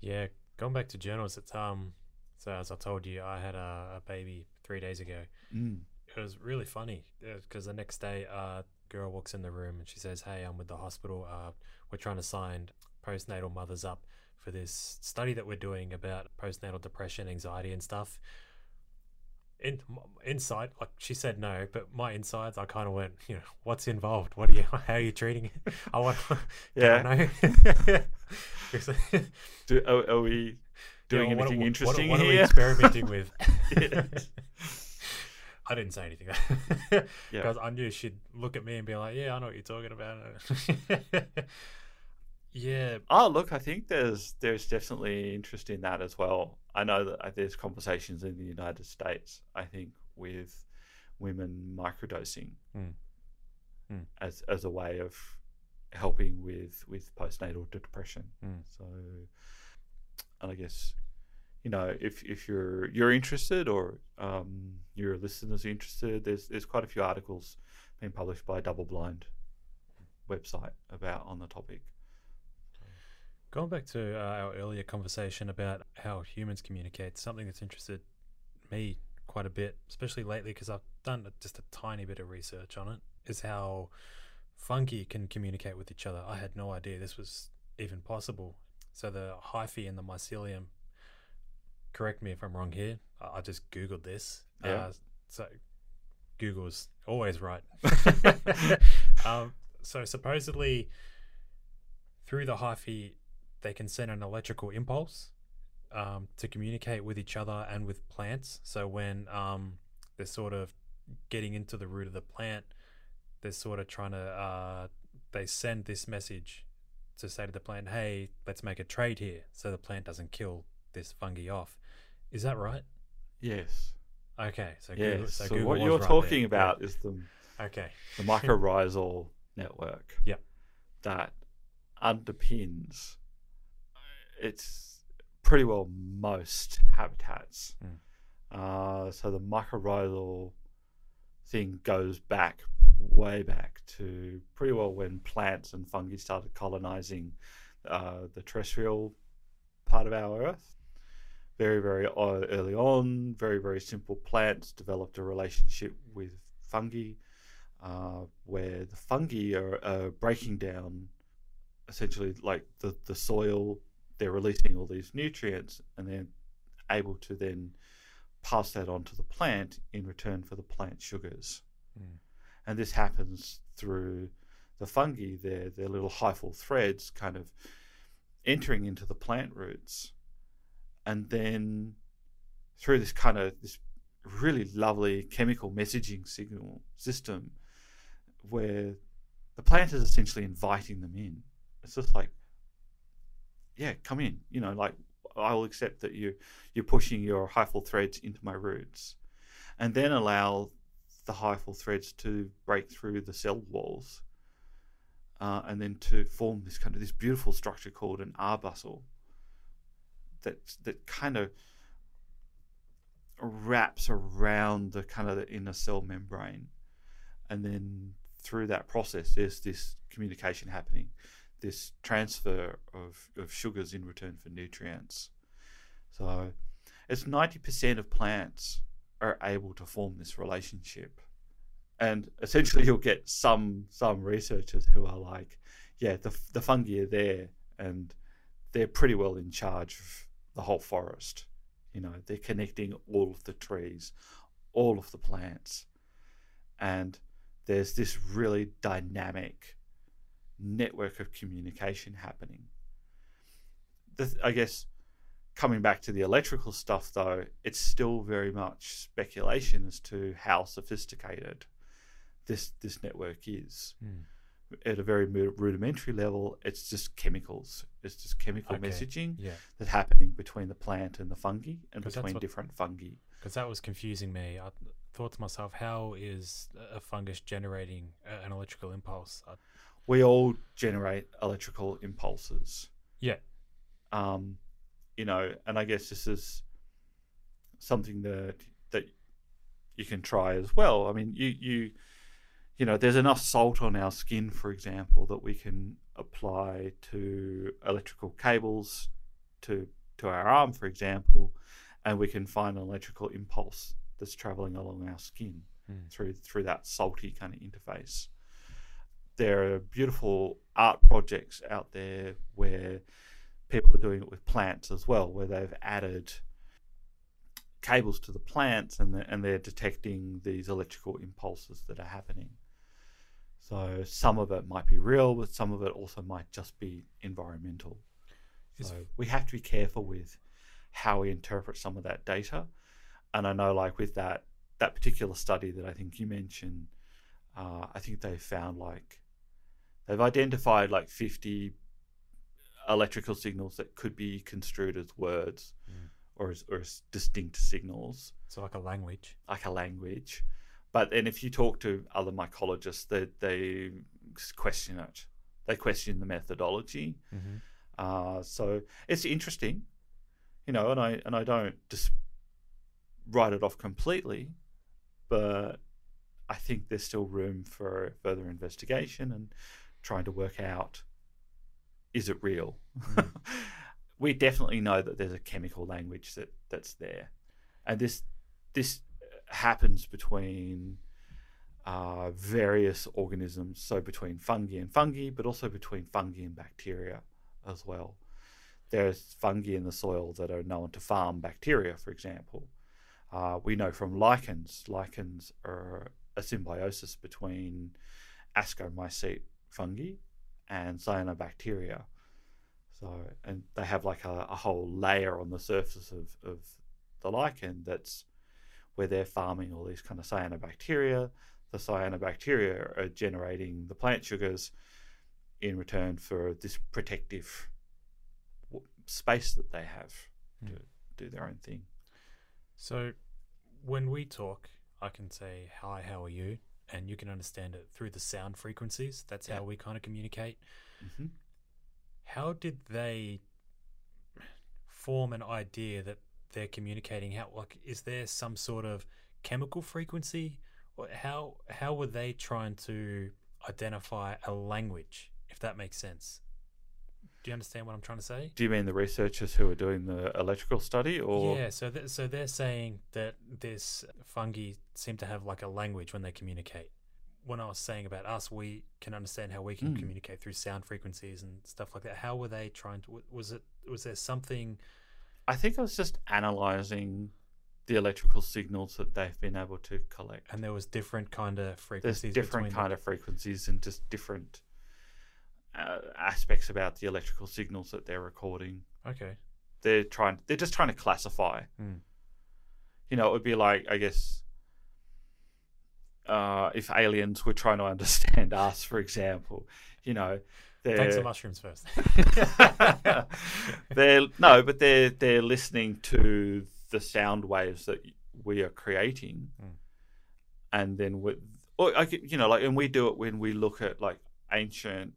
Yeah, going back to journals, it's um. So as I told you, I had a, a baby three days ago. Mm. It was really funny because the next day, uh, girl walks in the room and she says, "Hey, I'm with the hospital. Uh, we're trying to sign postnatal mothers up for this study that we're doing about postnatal depression, anxiety, and stuff." In inside, like she said no, but my insides, I kind of went, you know, what's involved? What are you? <laughs> How are you treating it? <laughs> I want, <laughs> Yeah. I know. Do, are, are we doing Yeah, well, what- anything what- interesting what, what are we experimenting with? Yes. I didn't say anything Yeah. because I knew she'd look at me and be like, "Yeah, I know what you're talking about." Yeah, Oh, look, I think there's there's definitely interest in that as well. I know that uh, there's conversations in the United States. I think with women microdosing Mm. Mm. as as a way of helping with with postnatal depression. Mm. So, and I guess you know if if you're you're interested or um, your listeners are interested, there's there's quite a few articles being published by Double Blind website about on the topic. Going back to uh, our earlier conversation about how humans communicate, something that's interested me quite a bit, especially lately because I've done just a tiny bit of research on it, is how fungi can communicate with each other. I had no idea this was even possible. So the hyphae and the mycelium. Correct me if I'm wrong here. I just googled this. Yeah. Uh, so Google's always right. <laughs> <laughs> um, so supposedly, through the hyphae, they can send an electrical impulse um, to communicate with each other and with plants. So when um, they're sort of getting into the root of the plant, they're sort of trying to uh, they send this message to say to the plant, "Hey, let's make a trade here," so the plant doesn't kill this fungi off. Is that right? Yes. Okay, so Google, so, So, what you're right talking there. about is the Okay. the mycorrhizal network. Yep. That underpins it's pretty well most habitats. Mm. Uh, so the mycorrhizal thing goes back way back to pretty well when plants and fungi started colonizing uh, the terrestrial part of our Earth. Very, very early on, very, very simple plants developed a relationship with fungi uh, where the fungi are, are breaking down essentially like the, the soil, they're releasing all these nutrients and they're able to then pass that on to the plant in return for the plant sugars. Mm. And this happens through the fungi, their, their little hyphal threads kind of entering into the plant roots. And then through this kind of this really lovely chemical messaging signal system where the plant is essentially inviting them in. It's just like, yeah, come in. You know, like I will accept that you you're pushing your hyphal threads into my roots, and then allow the hyphal threads to break through the cell walls, uh, and then to form this kind of this beautiful structure called an arbuscule. That that kind of wraps around the kind of the inner cell membrane, and then through that process, there's this communication happening, this transfer of, of sugars in return for nutrients. So it's 90% of plants are able to form this relationship. And essentially, you'll get some some researchers who are like, yeah, the, the fungi are there and they're pretty well in charge of the whole forest. You know, they're connecting all of the trees, all of the plants. And there's this really dynamic network of communication happening. I guess coming back to the electrical stuff, though, it's still very much speculation as to how sophisticated this this network is. Mm. At a very rudimentary level, it's just chemicals. It's just chemical Okay. messaging Yeah, that's happening between the plant and the fungi, and between what- different fungi. because that was confusing me. I thought to myself, how is a fungus generating an electrical impulse? I, we all generate electrical impulses. Yeah. Um, you know, and I guess this is something that that you can try as well. I mean, you you you know, there's enough salt on our skin, for example, that we can apply to electrical cables to to our arm, for example, and we can find an electrical impulse that's traveling along our skin Mm. through through that salty kind of interface. There are beautiful art projects out there where people are doing it with plants as well, where they've added cables to the plants and they're, and they're detecting these electrical impulses that are happening. So some of it might be real, but some of it also might just be environmental. So we have to be careful with how we interpret some of that data. And I know, like with that that particular study that I think you mentioned, uh, I think they found like they've identified like fifty electrical signals that could be construed as words Mm. or as, or as distinct signals So like a language. like a language. But then if you talk to other mycologists, they, they question it. They question the methodology. Mm-hmm. Uh, so it's interesting, you know, and I and I don't just write it off completely, but I think there's still room for further investigation and trying to work out is it real. Mm. <laughs> we definitely know that there's a chemical language that that's there, and this this happens between uh, various organisms, so between fungi and fungi, but also between fungi and bacteria as well. There's fungi in the soil that are known to farm bacteria, for example. Uh, we know from lichens, lichens are a symbiosis between ascomycete fungi and cyanobacteria. So, and they have like a, a whole layer on the surface of, of the lichen that's where they're farming all these kind of cyanobacteria. The cyanobacteria are generating the plant sugars in return for this protective w- space that they have to Mm. do their own thing. So when we talk, I can say, Hi, how are you? And you can understand it through the sound frequencies. That's Yeah. how we kind of communicate. hmm How did they form an idea that they're communicating? How like is there some sort of chemical frequency? Or how how were they trying to identify a language, if that makes sense? Do you understand what I'm trying to say? Do you mean the researchers who are doing the electrical study, or Yeah, so th- so they're saying that this fungi seem to have like a language when they communicate. When I was saying about us, we can understand how we can Mm. communicate through sound frequencies and stuff like that. How were they trying to? Was it was there something? I think I was just analyzing the electrical signals that they've been able to collect. And there was different kind of There's frequencies. different kind them. of frequencies and just different uh, aspects about the electrical signals that they're recording. Okay. They're trying. They're just trying to classify. Mm. You know, it would be like I guess. Uh, if aliens were trying to understand <laughs> us, for example, you know, they're, Thanks the mushrooms first. <laughs> they're no, but they're they're listening to the sound waves that we are creating, Mm. and then with or I you know like and we do it when we look at like ancient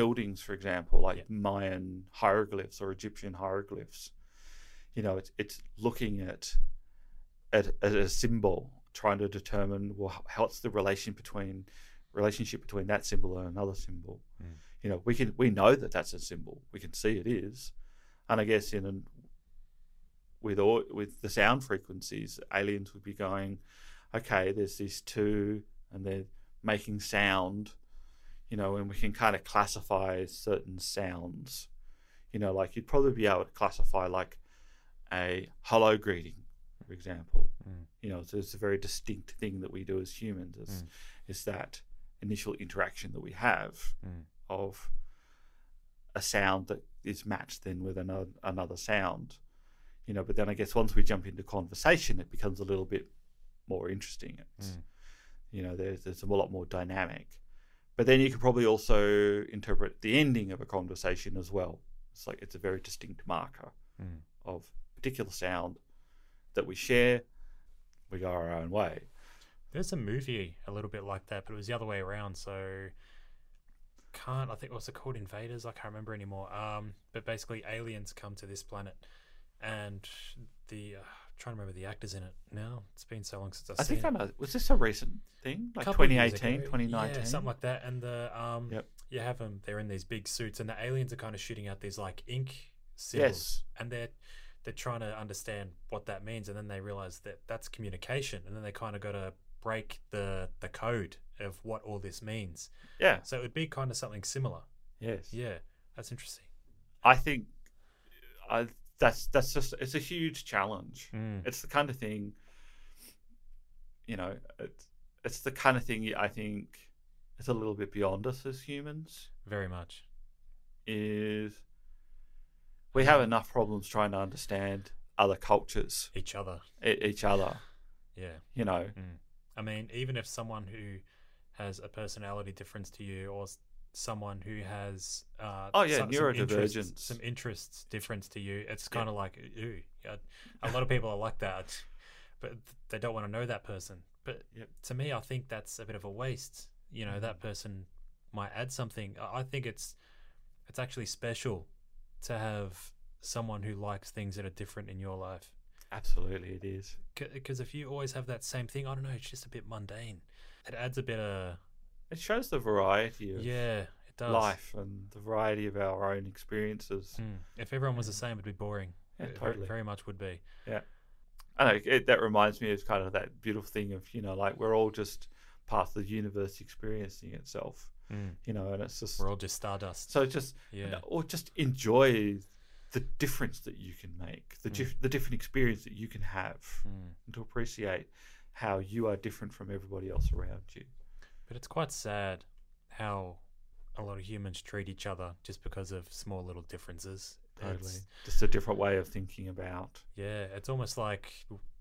buildings, for example, like Yeah. Mayan hieroglyphs or Egyptian hieroglyphs. You know, it's it's looking at at, at a symbol, trying to determine well h- what's the relation between relationship between that symbol and another symbol. Mm. You know, we can we know that that's a symbol. We can see it is, and I guess in an, with all with the sound frequencies, aliens would be going, okay, there's these two, and they're making sound, you know, and we can kind of classify certain sounds. You know, like you'd probably be able to classify like a hello greeting, for example. Mm. You know, so it's a very distinct thing that we do as humans. Is, Mm. is that initial interaction that we have Mm. of a sound that is matched then with another another sound. You know, but then I guess once we jump into conversation, it becomes a little bit more interesting. It's, Mm. You know, there's there's a lot more dynamic. But then you could probably also interpret the ending of a conversation as well. It's like it's a very distinct marker Mm. of particular sound that we share. We go our own way. There's a movie a little bit like that, but it was the other way around. So can't. I think what's it called? Invaders. I can't remember anymore. Um, but basically, aliens come to this planet, and the uh, trying to remember the actors in it now. It's been so long since I've I seen think it. I know. Was this a recent thing? Like couple of years 2018, ago. 2019? yeah, something like that. And the um, Yep. you have them. They're in these big suits, and the aliens are kind of shooting out these like ink symbols, Yes. and they're they're trying to understand what that means, and then they realize that that's communication, and then they kind of got to break the the code of what all this means. Yeah. So it would be kind of something similar. Yes. Yeah, that's interesting. I think I that's that's just it's a huge challenge. Mm. It's the kind of thing, you know, it's it's the kind of thing I think is a little bit beyond us as humans. Very much. Is we have enough problems trying to understand other cultures, Each other. e- each other. Yeah. You know, I mean, even if someone who has a personality difference to you, or someone who has uh, Oh, yeah, some, some interests, neurodivergence. some interests difference to you, it's kind of like ooh. Yeah, a lot of people are like that, but they don't want to know that person. But Yep. to me, I think that's a bit of a waste. You know, that person might add something. I I think it's it's actually special to have someone who likes things that are different in your life. absolutely it is. Because if you always have that same thing, I don't know, it's just a bit mundane. It adds a bit of It shows the variety of yeah, it does. life and the variety of our own experiences. Mm. If everyone was the same, it'd be boring. Yeah, It totally. very much would be. Yeah. I know it, that reminds me of kind of that beautiful thing of you know like we're all just part of the universe experiencing itself, you know, and it's just We're all just stardust. so just yeah, or just enjoy the difference that you can make, the Mm. dif- the different experience that you can have, Mm. and to appreciate how you are different from everybody else around you. But it's quite sad how a lot of humans treat each other just because of small little differences. Totally, It's, just a different way of thinking about. yeah, it's almost like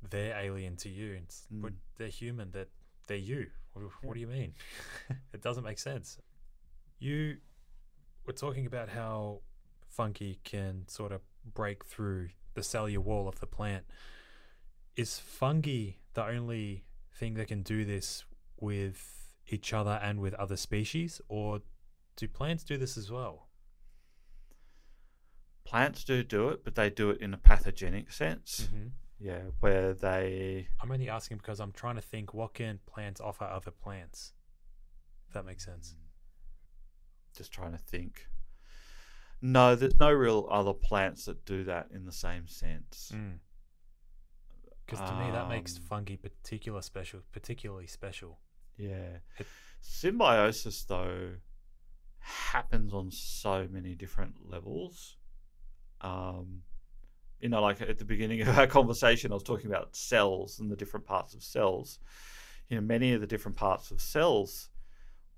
they're alien to you. It's, but Mm. they're human. That they're you. What, what do you mean? <laughs> it doesn't make sense. You were talking about how fungi can sort of break through the cellular wall of the plant. Is fungi the only thing that can do this with each other and with other species, or do plants do this as well? Plants do do it, but they do it in a pathogenic sense. Mm-hmm. Yeah, where they I'm only asking because I'm trying to think what can plants offer other plants. If that makes sense. just trying to think. No, there's no real other plants that do that in the same sense. Because to me, that makes Um, fungi particular special, particularly special. Yeah. It- Symbiosis, though, happens on so many different levels. Um, you know, like at the beginning of our <laughs> conversation, I was talking about cells and the different parts of cells. You know, many of the different parts of cells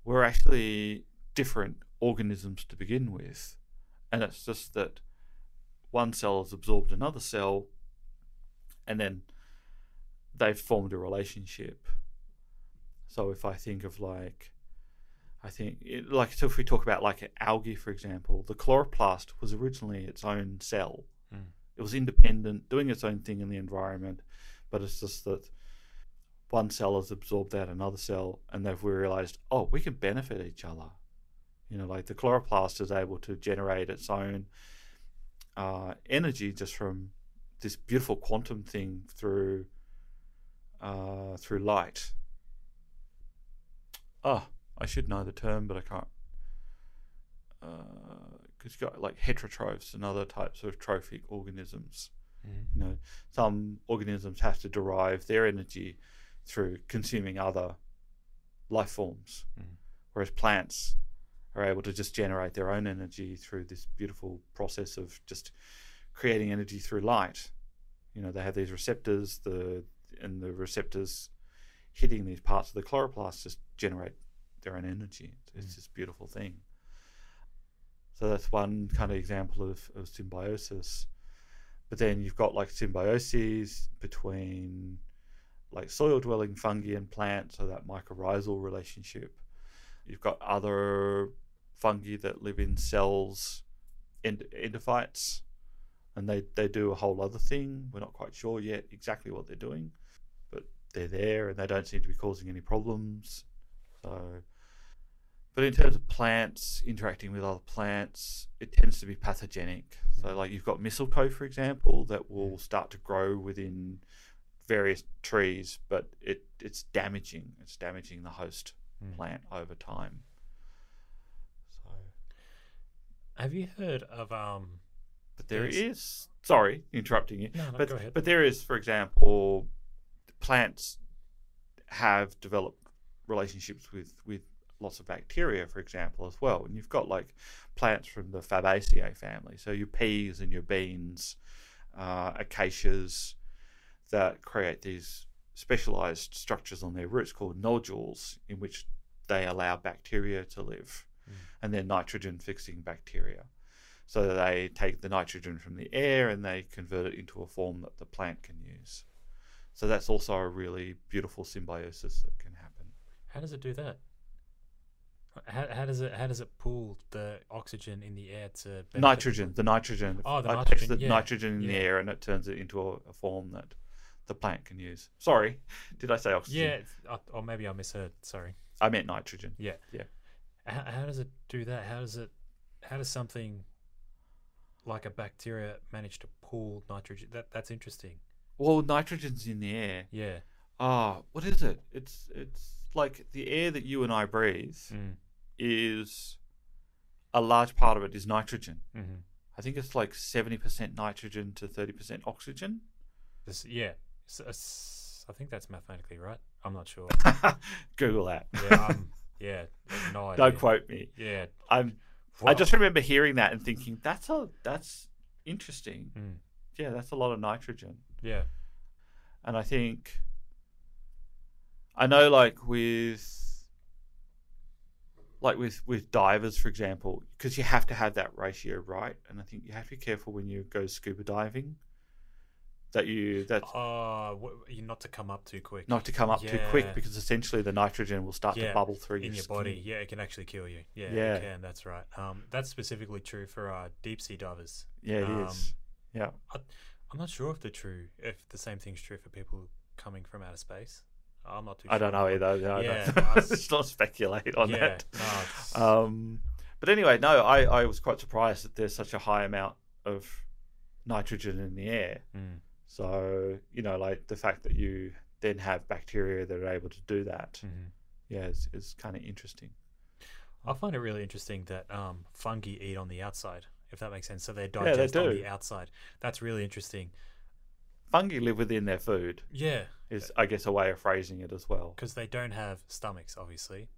were actually different organisms to begin with. And it's just that one cell has absorbed another cell and then they've formed a relationship. So if I think of like, I think it, like so if we talk about like algae, for example, the chloroplast was originally its own cell. Mm. It was independent, doing its own thing in the environment, but it's just that one cell has absorbed that another cell, and they've realized, oh, we can benefit each other. You know, like the chloroplast is able to generate its own uh, energy just from this beautiful quantum thing through uh, through light. Oh, I should know the term, but I can't. Because you've got like heterotrophs and other types of trophic organisms. Mhm. You know, some organisms have to derive their energy through consuming other life forms, Mhm. whereas plants are able to just generate their own energy through this beautiful process of just creating energy through light. You know, they have these receptors, the and the receptors hitting these parts of the chloroplast just generate their own energy. It's Mm. this beautiful thing. So that's one kind of example of, of symbiosis. But then you've got like symbioses between like soil dwelling fungi and plants, so that mycorrhizal relationship. You've got other fungi that live in cells, end- endophytes, and they, they do a whole other thing. We're not quite sure yet exactly what they're doing, they're there and they don't seem to be causing any problems. So But in terms of plants interacting with other plants, it tends to be pathogenic. So, like you've got mistletoe, for example, that will start to grow within various trees, but it, it's damaging. It's damaging the host Mm. plant over time. So, Have you heard of um? but there is. Sorry, interrupting you. No, no, but go ahead. but there is, for example, plants have developed relationships with with lots of bacteria, for example, as well. And you've got like plants from the Fabaceae family, so your peas and your beans, uh, acacias, that create these specialized structures on their roots called nodules, in which they allow bacteria to live, Mm. and they're nitrogen fixing bacteria. So they take the nitrogen from the air and they convert it into a form that the plant can use. So that's also a really beautiful symbiosis that can happen. How does it do that? How, how does it how does it pull the oxygen in the air to benefit Nitrogen, the nitrogen. Oh, the it nitrogen, takes the yeah, nitrogen in the air and it turns it into a, a form that the plant can use. Sorry, <laughs> did I say oxygen? Yeah, or oh, maybe I misheard. Sorry. I meant nitrogen. Yeah. Yeah. How, how does it do that? How does it? How does something like a bacteria manage to pull nitrogen? That that's interesting. Well, nitrogen's in the air. Yeah. Ah, what is it? It's it's like the air that you and I breathe Mm. is a large part of it is nitrogen. Mm-hmm. I think it's like seventy percent nitrogen to thirty percent oxygen. This, yeah. I think that's mathematically right. I'm not sure. <laughs> Google that. Yeah. <laughs> Um, yeah. No idea. Don't quote me. Yeah. I'm. I just remember hearing that and thinking that's a that's interesting. Mm. Yeah, that's a lot of nitrogen. Yeah. And I think I know like with like with with divers for example because you have to have that ratio right and I think you have to be careful when you go scuba diving that you that Oh, wh- not to come up too quick. not to come up too quick because essentially the nitrogen will start Yeah, to bubble through in your, your skin. body. Yeah, it can actually kill you. Yeah, Yeah. it can. That's right. Um, that's specifically true for uh, deep sea divers. Yeah, it is. Um, Yeah. I'm not sure if the true if the same thing's true for people coming from outer space. I'm not too. I don't know either. No, Yeah, <laughs> no. Let's not speculate on yeah, that. no, <laughs> Um, but anyway, no, I, I was quite surprised that there's such a high amount of nitrogen in the air. mm, So, you know, like the fact that you then have bacteria that are able to do that, mhm. yeah, is, is kind of interesting. I find it really interesting that um, fungi eat on the outside. If that makes sense, so they they digest on the outside. That's really interesting. Fungi live within their food, Yeah, is, I guess, a way of phrasing it as well. because they don't have stomachs, obviously,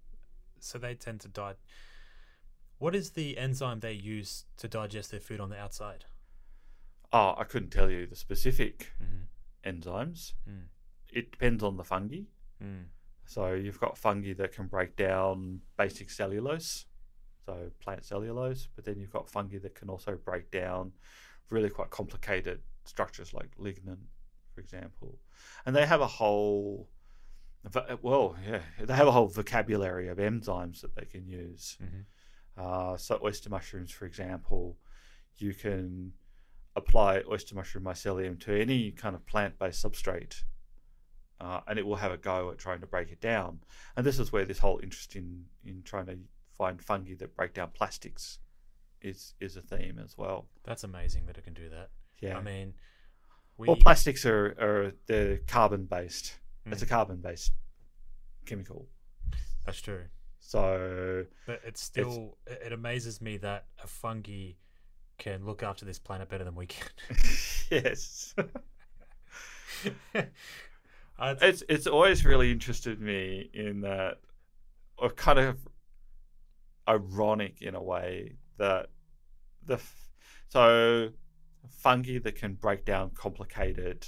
so they tend to die. What is the enzyme they use to digest their food on the outside? Oh, I couldn't tell you the specific Mm-hmm. enzymes. Mm. It depends on the fungi. Mm. So you've got fungi that can break down basic cellulose, so plant cellulose, but then you've got fungi that can also break down really quite complicated structures like lignin, for example. And they have a whole, well, yeah, they have a whole vocabulary of enzymes that they can use. Mhm. Uh, so oyster mushrooms, for example, you can apply oyster mushroom mycelium to any kind of plant-based substrate, uh, and it will have a go at trying to break it down. And this is where this whole interest in in trying to find fungi that break down plastics is is a theme as well. That's amazing that it can do that. Yeah. I mean, we well, plastics are are they're carbon based. It's a Mm. carbon based chemical. that's true. So But it's still it, it amazes me that a fungi can look after this planet better than we can. <laughs> <laughs> yes. <laughs> It's it's always really interested me in that, or kind of ironic in a way that the f- so fungi that can break down complicated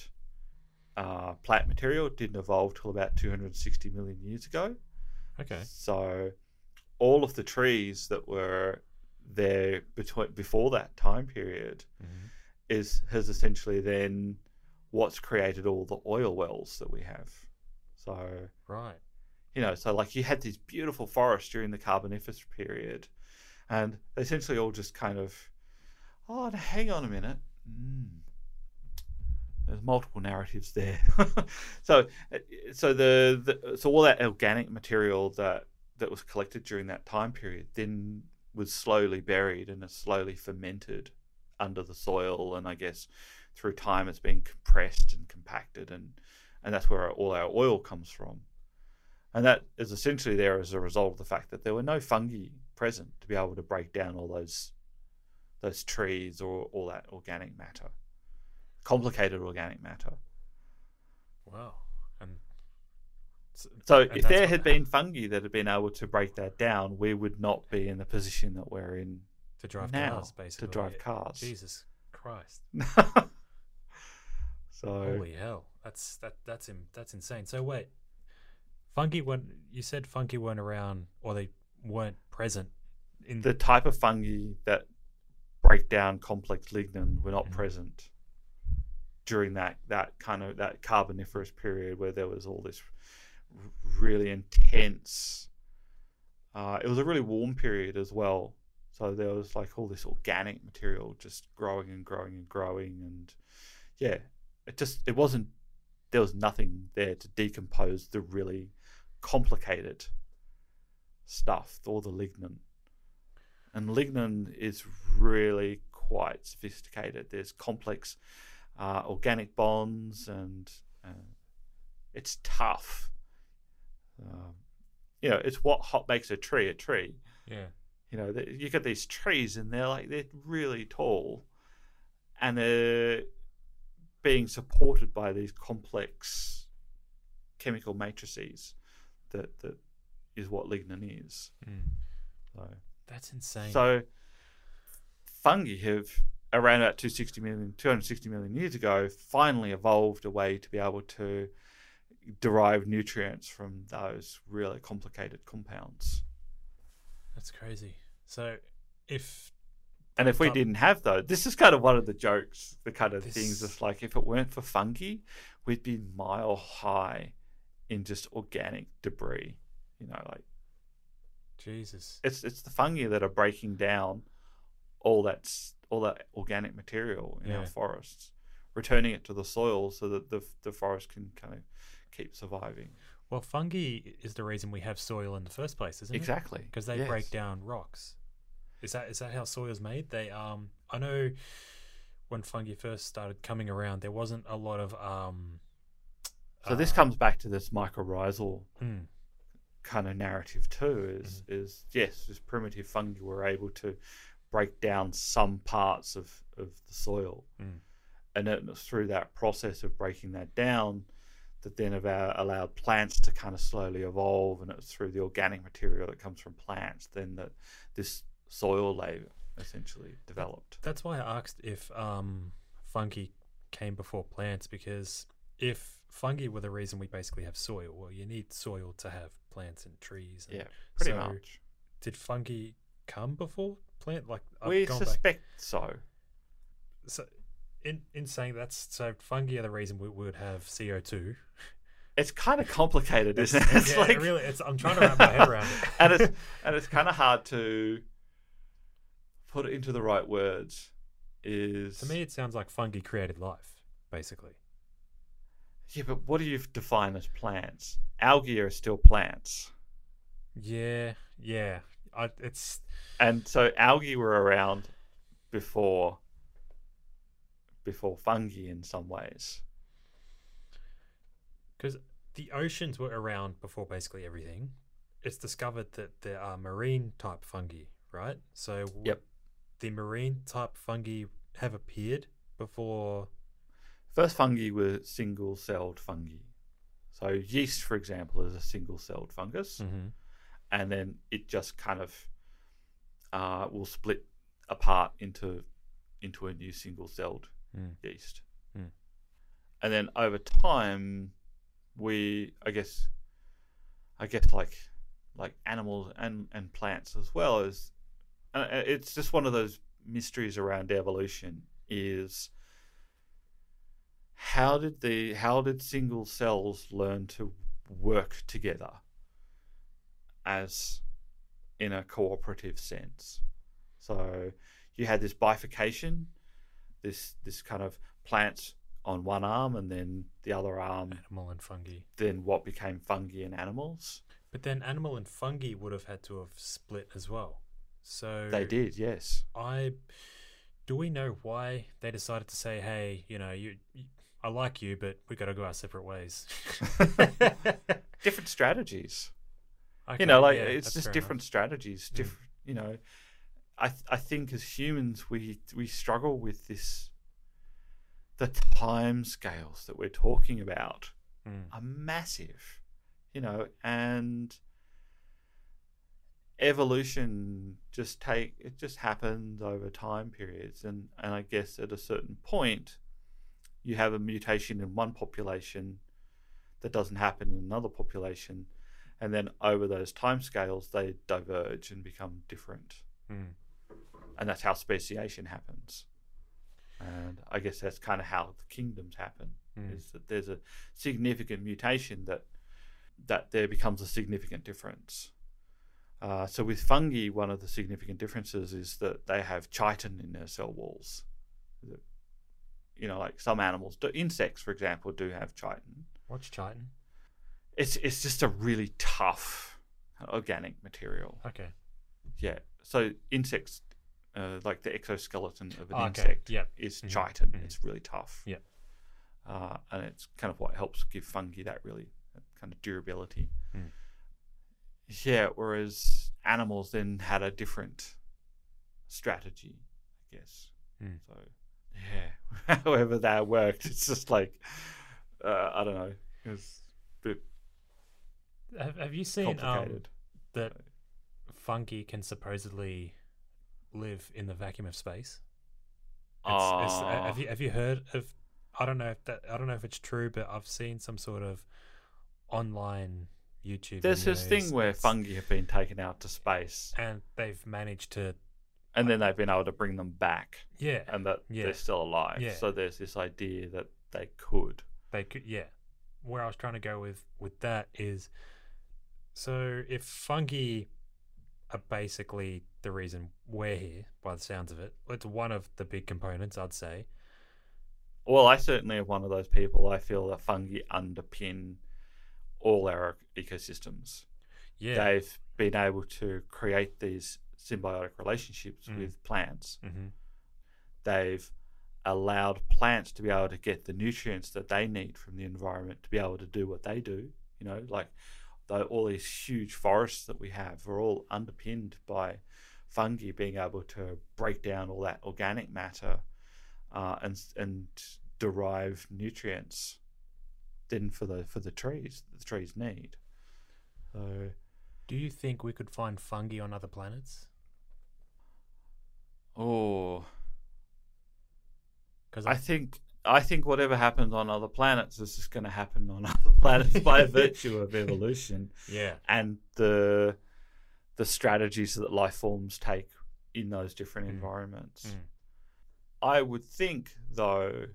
uh, plant material didn't evolve till about 260 million years ago. okay. So all of the trees that were there between before that time period Mhm. is has essentially then what's created all the oil wells that we have. So Right. You know, so like you had these beautiful forests during the Carboniferous period, and they essentially all just kind of, oh, hang on a minute. Mm. There's multiple narratives there. <laughs> so, uh, so the, the so all that organic material that that was collected during that time period then was slowly buried and is slowly fermented under the soil, and I guess through time it's been compressed and compacted, and and that's where all our oil comes from. And that is essentially there as a result of the fact that there were no fungi present to be able to break down all those those trees or all that organic matter, complicated organic matter. Wow. And So And if there had been fungi that had been able to break that down, we would not be in the position that we're in to drive now cars, basically. to drive cars. Jesus Christ. <laughs> so Holy hell. That's that that's in, that's insane. So wait. Fungi weren't you said fungi weren't around or they weren't present in the type of fungi that break down complex lignin were not Mhm. present during that that kind of that carboniferous period where there was all this really intense uh, it was a really warm period as well so there was like all this organic material just growing and growing and growing and yeah it just it wasn't there was nothing there to decompose the really complicated stuff all the lignin and lignin is really quite sophisticated. There's complex uh, organic bonds, and uh, it's tough. Um, you know, it's what hot makes a tree a tree. Yeah. You know, th- you get these trees, and they're like they're really tall, and they're being supported by these complex chemical matrices. That that is what lignin is. Mm. So. That's insane. So fungi have around about 260 million, 260 million years ago finally evolved a way to be able to derive nutrients from those really complicated compounds. that's crazy. So if And if we didn't have those, this is kind of one of the jokes, the kind of This- things It's like if it weren't for fungi, we'd be mile high in just organic debris. You know, like Jesus. it's it's the fungi that are breaking down all that all that organic material in Yeah. our forests, returning it to the soil so that the the forest can kind of keep surviving. Well, fungi is the reason we have soil in the first place, isn't it? Exactly, Because they yes. break down rocks. Is that is that how soil is made? They um I know when fungi first started coming around, there wasn't a lot of um. So this comes back to this mycorrhizal mm, kind of narrative too. Is Mm-hmm. is yes, this primitive fungi were able to break down some parts of of the soil, Mm. and it was through that process of breaking that down that then allowed plants to kind of slowly evolve, and it's through the organic material that comes from plants then that this soil layer essentially developed. That's why I asked if um fungi came before plants because if fungi were the reason we basically have soil, well, you need soil to have plants and trees. And Yeah, pretty so much. Did fungi come before plant? Like We gone back- suspect so. So, in in saying that's so fungi are the reason we would have CO two. It's kind of complicated, isn't it? <laughs> It's yeah, like really, it's I'm trying to wrap my head around it. <laughs> and it's <laughs> and it's kind of hard to put it into the right words. Is to me, it sounds like fungi created life, basically. Yeah, but what do you define as plants? Algae are still plants, Yeah, yeah. I, it's and so algae were around before before fungi in some ways. because the oceans were around before basically everything. It's discovered that there are marine type fungi, right? So Yep. the marine type fungi have appeared before. First fungi were single-celled fungi. So yeast, for example, is a single-celled fungus. Mm-hmm. and then it just kind of uh, will split apart into into a new single celled Mm. yeast. Mm. And then over time, we I guess I guess like like animals and and plants as well as uh, it's just one of those mysteries around evolution is how did the how did single cells learn to work together as in a cooperative sense. So you had this bifurcation, this this kind of plants on one arm and then the other arm Animal and fungi. then what became fungi and animals. But then animal and fungi would have had to have split as well. So They did, yes. I do we know why they decided to say, "Hey, you know, you, you I like you, but we got to go our separate ways." <laughs> Different strategies. Okay, you know, like yeah, it's just different strategies. Mm. Different, you know. I th- I think as humans we we struggle with this. The time scales that we're talking about. Mm, are massive, you know, and evolution just take it just happens over time periods and and I guess at a certain point you have a mutation in one population that doesn't happen in another population and then over those time scales they diverge and become different mm, and that's how speciation happens and I guess that's kind of how the kingdoms happen mm. is that there's a significant mutation that that there becomes a significant difference. Uh, so with fungi, one of the significant differences is that they have chitin in their cell walls. You know, like some animals, do, insects, for example, do have chitin. What's chitin? It's it's just a really tough organic material. Okay. Yeah. So insects, uh, like the exoskeleton of an Oh, okay. insect, Yep. is Mhm, chitin. mhm. It's really tough. Yep. Uh, and it's kind of what helps give fungi that really that kind of durability. Mm. Yeah, whereas animals then had a different strategy, I guess. Mm. So, yeah, <laughs> however that worked, it's just like, uh, I don't know, it's a bit Have, have you seen um, that fungi can supposedly live in the vacuum of space? It's, it's, have you have you heard of? I don't know if that I don't know if it's true, but I've seen some sort of online YouTube. There's this thing where fungi have been taken out to space, and they've managed to and then they've been able to bring them back, yeah and that Yeah. they're still alive. Yeah. So there's this idea that they could. they could yeah where i was trying to go with with that is so if fungi are basically the reason we're here by the sounds of it it's one of the big components i'd say Well, I certainly am one of those people. I feel that fungi underpin all our ecosystems. yeah They've been able to create these symbiotic relationships Mm. with plants. hmm They've allowed plants to be able to get the nutrients that they need from the environment to be able to do what they do. You know, like the, all these huge forests that we have are all underpinned by fungi being able to break down all that organic matter uh, and and derive nutrients then for the for the trees that the trees need. So do you think we could find fungi on other planets oh because I think I think whatever happens on other planets is just going to happen on <laughs> other planets by <laughs> virtue of evolution yeah and the the strategies that life forms take in those different Mm. environments. Mm. I would think, though,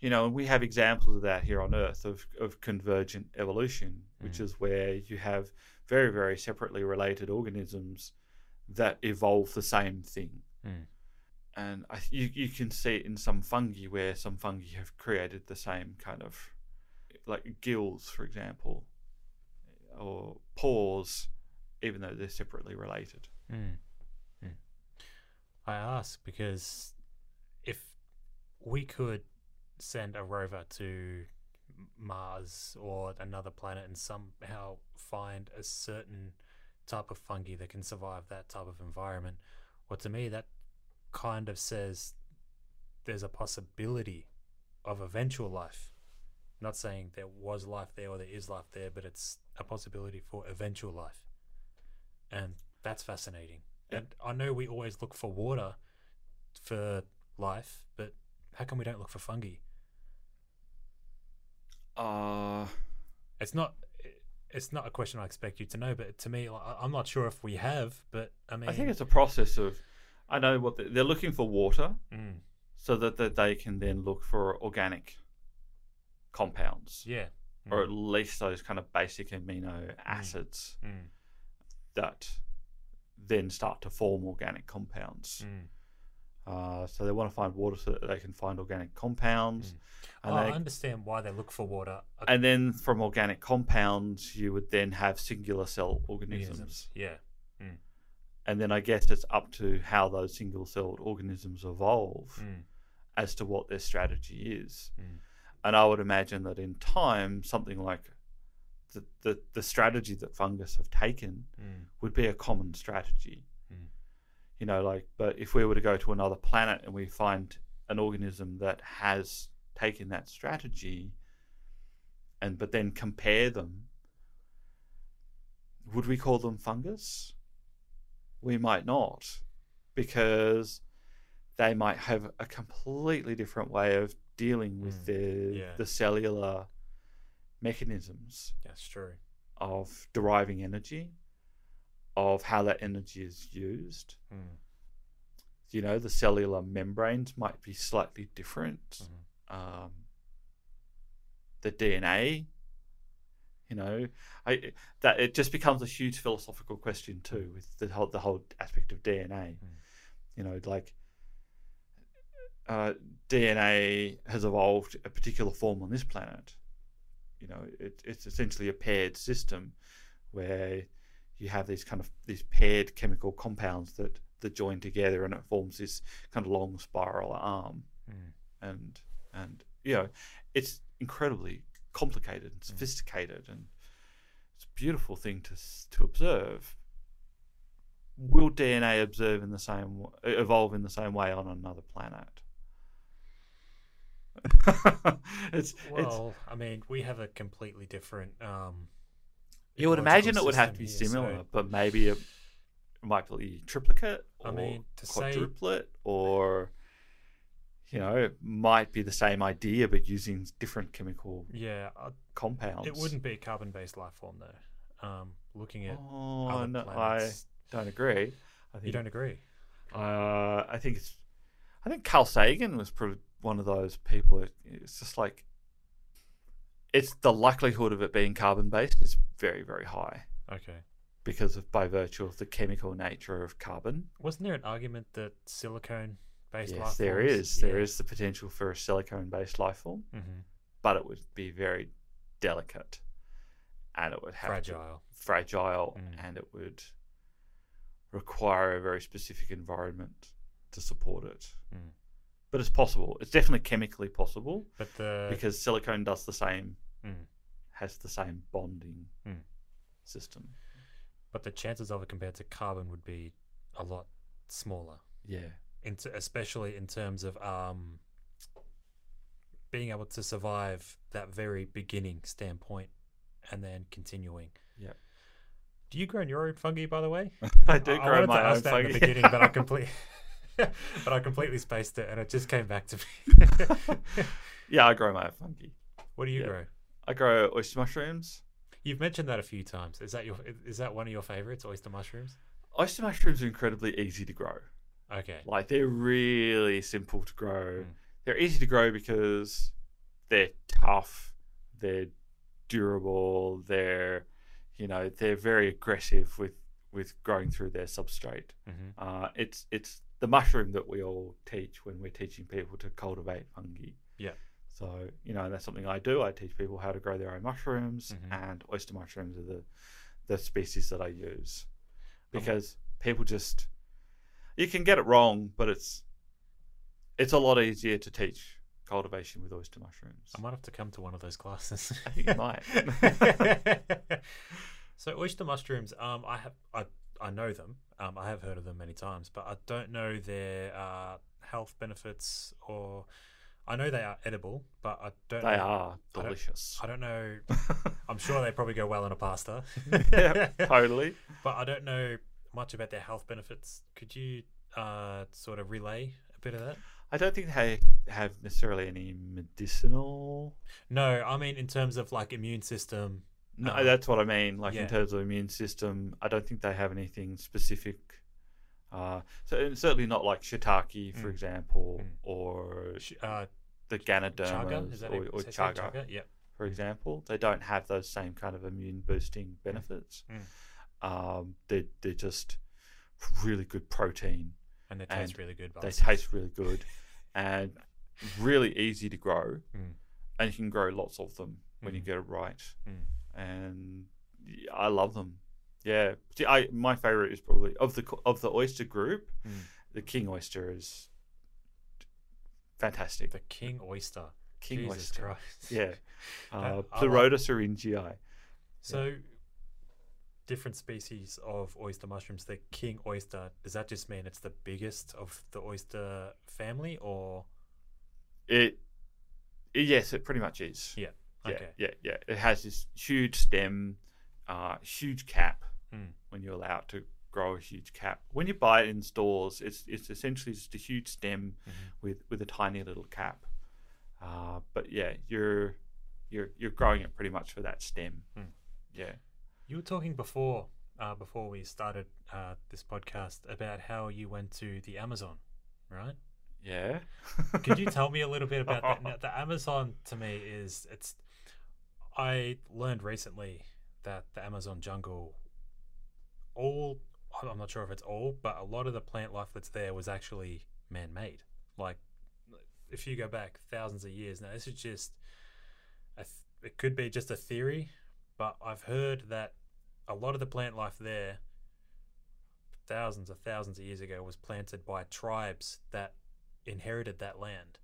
you know, and we have examples of that here on Earth of, of convergent evolution, which Mm. is where you have very, very separately related organisms that evolve the same thing. Mm. And I, you, you can see it in some fungi where some fungi have created the same kind of, like gills, for example, or pores, even though they're separately related. Mm. Mm. I ask because if we could send a rover to Mars or another planet and somehow find a certain type of fungi that can survive that type of environment, well, to me, that kind of says there's a possibility of eventual life. Not saying there was life there or there is life there, but it's a possibility for eventual life. And that's fascinating. Yeah. And I know we always look for water for life, but how come we don't look for fungi? Uh, It's not. It's not a question I expect you to know, but to me, I'm not sure if we have. But I mean, I think it's a process of, I know what they- they're looking for water Mm, so that, that they can then look for organic compounds yeah, or Mm. at least those kind of basic amino acids mm, that then start to form organic compounds. mm, Uh, so they want to find water so that they can find organic compounds. Oh, I understand why they look for water. uh, And then from organic compounds, you would then have singular cell organisms. organisms. Yeah. And then I guess it's up to how those single celled organisms evolve Mm. as to what their strategy is. Mm. And I would imagine that in time, something like the, the, the strategy that fungus have taken Mm. would be a common strategy. Mm. You know, like, but if we were to go to another planet and we find an organism that has taken that strategy and but then compare them, would we call them fungus? We might not, because they might have a completely different way of dealing with Mm, their yeah. the cellular mechanisms That's true. of deriving energy, of how that energy is used. Mm. You know, the cellular membranes might be slightly different. Mhm. Um, the DNA, you know, I that it just becomes a huge philosophical question too with the whole the whole aspect of DNA. Mm. You know, like uh, DNA has evolved a particular form on this planet. You know, it, it's essentially a paired system where you have these kind of these paired chemical compounds that that join together and it forms this kind of long spiral arm Mm. and and you know it's incredibly complicated and sophisticated and it's a beautiful thing to to observe will dna observe in the same evolve in the same way on another planet <laughs> it's it's Well, I mean, we have a completely different. Um, you would imagine it would have to be here, so- similar but maybe it might be triplicate or I mean, to say- quadruplet or you know it might be the same idea but using different chemical yeah, I, compounds it wouldn't be a carbon-based life form though. Um, looking at Oh other no, I don't agree. I you think don't agree. Uh, I think it's. I think Carl Sagan was probably one of those people. That, it's just like. It's the likelihood of it being carbon based is very very high Okay. because of by virtue of the chemical nature of carbon. Wasn't there an argument that silicone-based life yes, there forms? is. There is the potential for a silicone based life form, hmm but it would be very delicate, and it would have to- fragile. fragile Mm. and it would require a very specific environment to support it. Mm. But it's possible. It's definitely chemically possible But the because silicone does the same, Mm. has the same bonding Mm. system. but the chances of it compared to carbon would be a lot smaller. Yeah. In t- especially in terms of um, being able to survive that very beginning standpoint and then continuing. Yep. Do you grow your own fungi, by the way? <laughs> I do I grow wanted my to own ask that in fungi. the beginning, but I <laughs> completely, <laughs> but I completely spaced it, and it just came back to me. yeah, I grow my own fungi. what do you Yeah. grow? I grow oyster mushrooms. You've mentioned that a few times. Is that your? Is that one of your favorites? Oyster mushrooms. Oyster mushrooms are incredibly easy to grow. Okay. Like they're really simple to grow. Mm. They're easy to grow because they're tough, they're durable, they're you know they're very aggressive with with growing through their substrate. hmm Uh, it's it's the mushroom that we all teach when we're teaching people to cultivate fungi. Yeah. So you know that's something I do. I teach people how to grow their own mushrooms, Mhm. and oyster mushrooms are the the species that I use Um, because people just you can get it wrong, but it's it's a lot easier to teach cultivation with oyster mushrooms. I might have to come to one of those classes. <laughs> I think you might. <laughs> so oyster mushrooms, um, I have I I know them. Um, I have heard of them many times, but I don't know their uh, health benefits or. I know they are edible, but I don't. They know, are I don't- delicious. I don't know. <laughs> I'm sure they probably go well in a pasta. yeah, totally. But I don't know much about their health benefits. Could you uh, sort of relay a bit of that? I don't think they have necessarily any medicinal. No, I mean in terms of like immune system. No, Um, that's what I mean. Like yeah. in terms of immune system, I don't think they have anything specific. Uh, so and certainly not like shiitake, for Mm. example, Mm. or Uh, the chaga, Ganodermas is or, or said chaga, Yeah. for example. They don't have those same kind of immune boosting benefits. Mm. Um, they're, they're just really good protein. And they taste And really good. they taste really good <laughs> and really easy to grow Mm. and you can grow lots of them when you Mhm. get it right Mm. and I love them yeah See, I my favorite is probably of the of the oyster group Mm. the king oyster is fantastic The king oyster. king Jesus oyster Christ. yeah <laughs> uh, like- pleurotus eryngii So, different species of oyster mushrooms. The king oyster. Does that just mean it's the biggest of the oyster family, or it yes it pretty much is Yeah, okay? yeah yeah it has this huge stem uh huge cap Mm. when you allow it to grow a huge cap when you buy it in stores it's it's essentially just a huge stem Mhm. with with a tiny little cap uh but yeah you're you're you're growing it pretty much for that stem Mm. yeah You were talking before, uh, before we started uh, this podcast, about how you went to the Amazon, right? yeah <laughs> Could you tell me a little bit about that? Now, <laughs> the Amazon to me is it's. I learned recently that the Amazon jungle, all I'm not sure if it's all, but a lot of the plant life that's there was actually man-made. Like, if you go back thousands of years now, this is just. A th- it could be just a theory, but I've heard that a lot of the plant life there, thousands of thousands of years ago, was planted by tribes that inherited that land,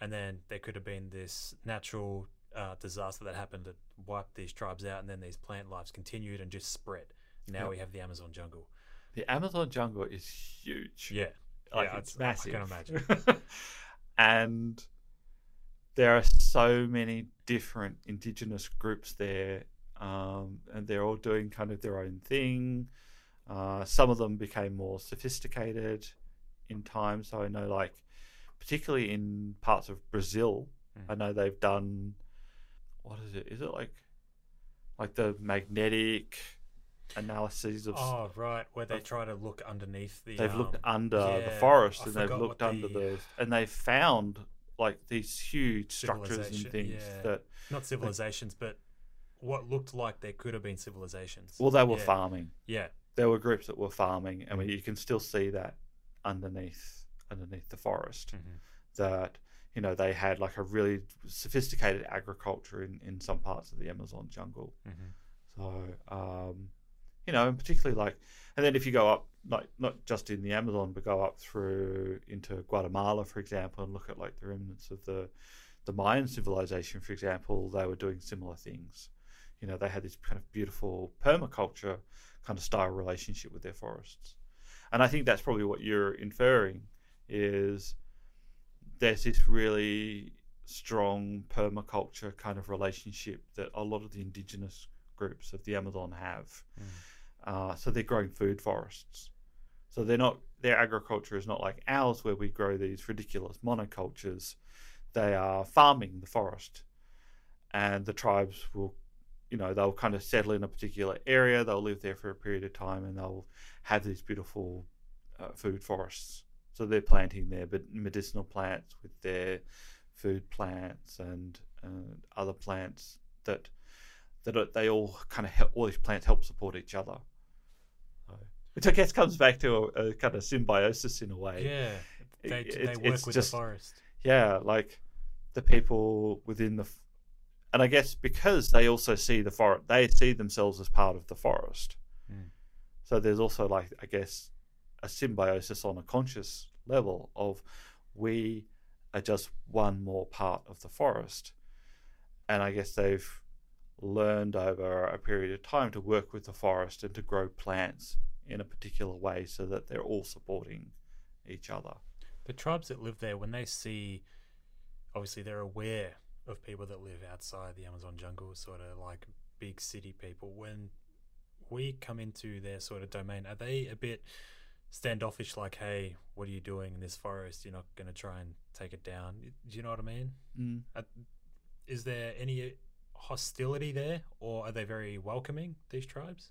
and then there could have been this natural uh, disaster that happened that wiped these tribes out, and then these plant lives continued and just spread. Now Yep. we have the Amazon jungle. the amazon jungle is huge Yeah, like yeah, it's massive. I can imagine. <laughs> and there are so many different indigenous groups there um, and they're all doing kind of their own thing uh, some of them became more sophisticated in time so i know like particularly in parts of brazil Mm. i know they've done what is it is it like like the magnetic analyses of oh right, where they try to look underneath the. they've looked um, under the forest I and they've looked under the- the and they've found like these huge structures and things yeah. that not civilizations, but what looked like there could have been civilizations. well they were yeah. farming Yeah, there were groups that were farming and you can still see that underneath underneath the forest Mhm. that you know they had like a really sophisticated agriculture in in some parts of the amazon jungle Mhm. so um you know and particularly like and then if you go up like not just in the amazon but go up through into guatemala for example and look at like the remnants of the the mayan civilization for example they were doing similar things you know they had this kind of beautiful permaculture kind of style relationship with their forests and i think that's probably what you're inferring is there's this really strong permaculture kind of relationship that a lot of the indigenous groups of the Amazon have. Mm. Uh, so they're growing food forests. So they're not their agriculture is not like ours where we grow these ridiculous monocultures. They are farming the forest, and the tribes will, you know, they'll kind of settle in a particular area. They'll live there for a period of time, and they'll have these beautiful uh, food forests. So they're planting their medicinal plants with their food plants and uh, other plants that that they all kind of help. All these plants help support each other. So, which I guess comes back to a, a kind of symbiosis in a way. yeah. They, It- they it's- work with just- the forest. Yeah, like the people within the, and I guess because they also see the forest, they see themselves as part of the forest. Mm. So there's also like I guess a symbiosis on a conscious level of we are just one more part of the forest, and I guess they've learned over a period of time to work with the forest and to grow plants in a particular way so that they're all supporting each other. The tribes that live there, when they see, obviously they're aware of people that live outside the Amazon jungle, sort of like big city people. When we come into their sort of domain, are they a bit standoffish? Like, hey, what are you doing in this forest? You're not going to try and take it down. Do you know what I mean? Mm. Uh, Is there any hostility there, or are they very welcoming? These tribes?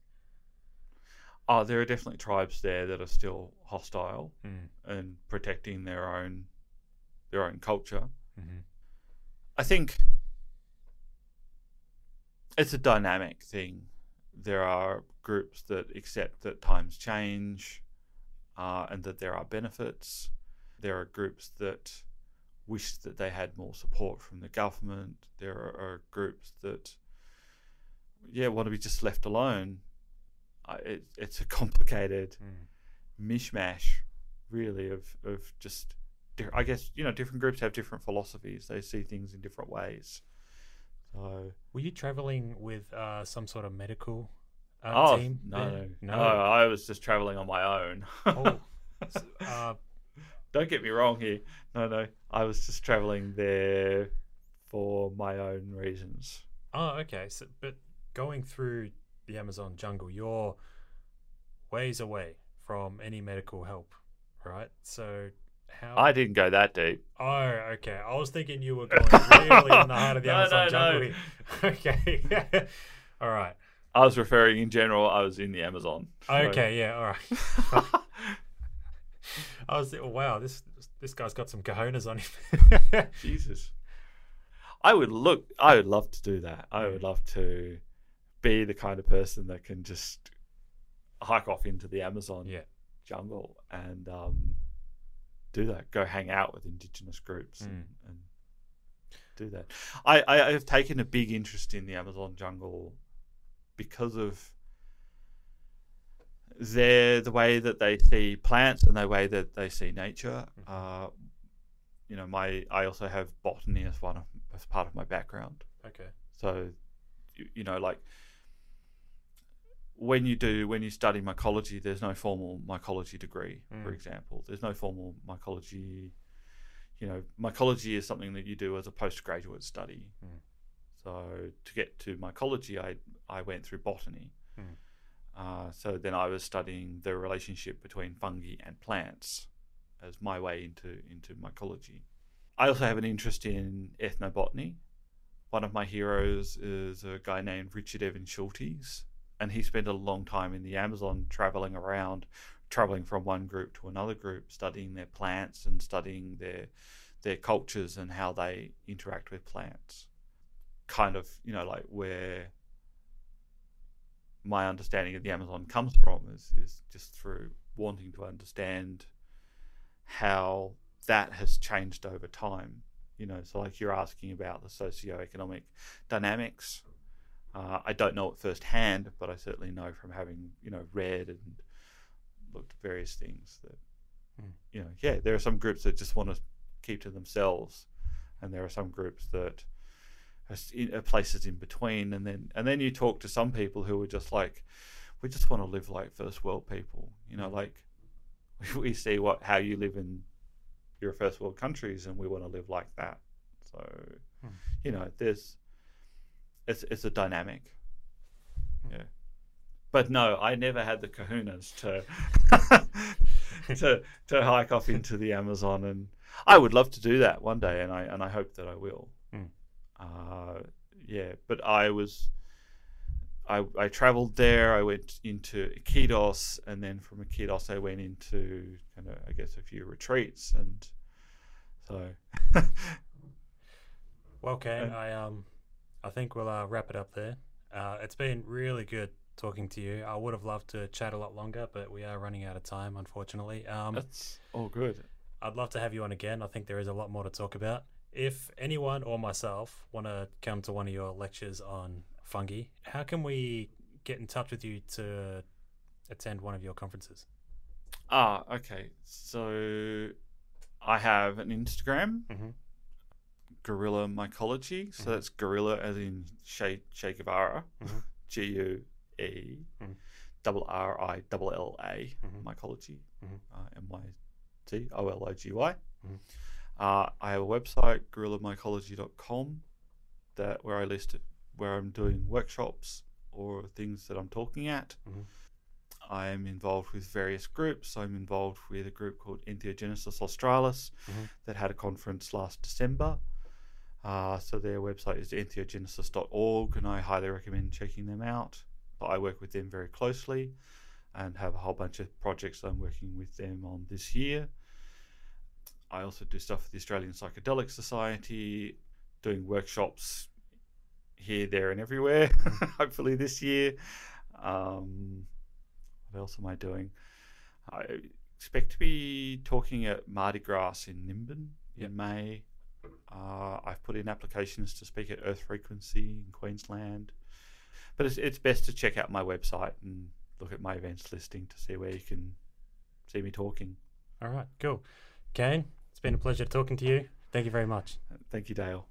Oh, there are definitely tribes there that are still hostile Mm. and protecting their own their own culture. hmm I think it's a dynamic thing. There are groups that accept that times change, uh, and that there are benefits. There are groups that wish that they had more support from the government. There are, are groups that, yeah, want to be just left alone. I, it, it's a <laughs> complicated Mm. mishmash, really, of of just. I guess you know different groups have different philosophies. They see things in different ways. So Were you traveling with uh, some sort of medical uh, oh team? no, there? no, I was just traveling on my own. Oh, <laughs> uh, Don't get me wrong here. No, no, I was just traveling there for my own reasons. oh, okay. So, but going through the Amazon jungle, you're ways away from any medical help, right? So how? I didn't go that deep. Oh, okay. I was thinking you were going really in the heart of the <laughs> No, Amazon no, jungle. no. <laughs> Okay. <laughs> all right. I was referring in general. I was in the Amazon. so- Okay. Yeah. All right. I was oh, wow. This this guy's got some cojones on him. Jesus. I would look. I would love to do that. I would Mm. love to be the kind of person that can just hike off into the Amazon yeah. jungle and um, do that. Go hang out with indigenous groups and, and do that. I, I have taken a big interest in the Amazon jungle because of their the way that they see plants and the way that they see nature. Mhm. Uh, you know, my I also have botany as one of, as part of my background. Okay. So, you, you know, like when you do when you study mycology, there's no formal mycology degree, for Mm. example. There's no formal mycology. You know, mycology is something that you do as a postgraduate study. Mm. So to get to mycology, I I went through botany. Mm. Uh, so then I was studying the relationship between fungi and plants as my way into into mycology. I also have an interest in ethnobotany. One of my heroes is a guy named Richard Evan Schultes, and he spent a long time in the Amazon traveling around, traveling from one group to another group, studying their plants and studying their their cultures and how they interact with plants. Kind of, you know, like where my understanding of the Amazon comes from is, is just through wanting to understand how that has changed over time. You know, so like you're asking about the socio-economic dynamics. Uh, I don't know it firsthand, but I certainly know from having you know read and looked at various things that Mm. you know, yeah, there are some groups that just want to keep to themselves, and there are some groups that are places in between. And then and then you talk to some people who are just like, we just want to live like first world people. You know, like <laughs> we see what how you live in your first world countries, and we want to live like that. So, Hmm. you know, there's it's it's a dynamic. Yeah. But no, I never had the kahunas to <laughs> to to hike off into the Amazon, and I would love to do that one day, and I and I hope that I will. Mm. Uh, yeah, but I was. I, I traveled there. I went into Iquitos, and then from Iquitos, I went into kind of, I guess, a few retreats, and so Well, okay. <laughs> And- I um, I think we'll uh, wrap it up there. Uh, it's been really good talking to you. I would have loved to chat a lot longer, but we are running out of time, unfortunately. Um, that's all good. I'd love to have you on again. I think there is a lot more to talk about. If anyone or myself want to come to one of your lectures on fungi, how can we get in touch with you to attend one of your conferences? Ah, okay. So I have an Instagram, Mhm. Guerrilla Mycology. So Mhm. that's guerrilla as in Che, che Guevara, Mhm. G U E double R I double L A, Mhm. Mycology, uh, M Y C O L O G Y. Uh, I have a website, guerrillamycology.com, that where I list it, where I'm doing workshops or things that I'm talking at. Mhm. I'm involved with various groups. I'm involved with a group called Entheogenesis Australis Mhm. that had a conference last December. Uh, so their website is entheogenesis.org, and I highly recommend checking them out. I work with them very closely and have a whole bunch of projects I'm working with them on this year. I also do stuff with the Australian Psychedelic Society, doing workshops here, there, and everywhere, <laughs> hopefully this year. Um, what else am I doing? I expect to be talking at MardiGrass in Nimbin Yep. in May. Uh, I've put in applications to speak at Earth Frequency in Queensland. But it's, it's best to check out my website and look at my events listing to see where you can see me talking. All right, cool. Caine, it's been a pleasure talking to you. Thank you very much. Thank you, Dale.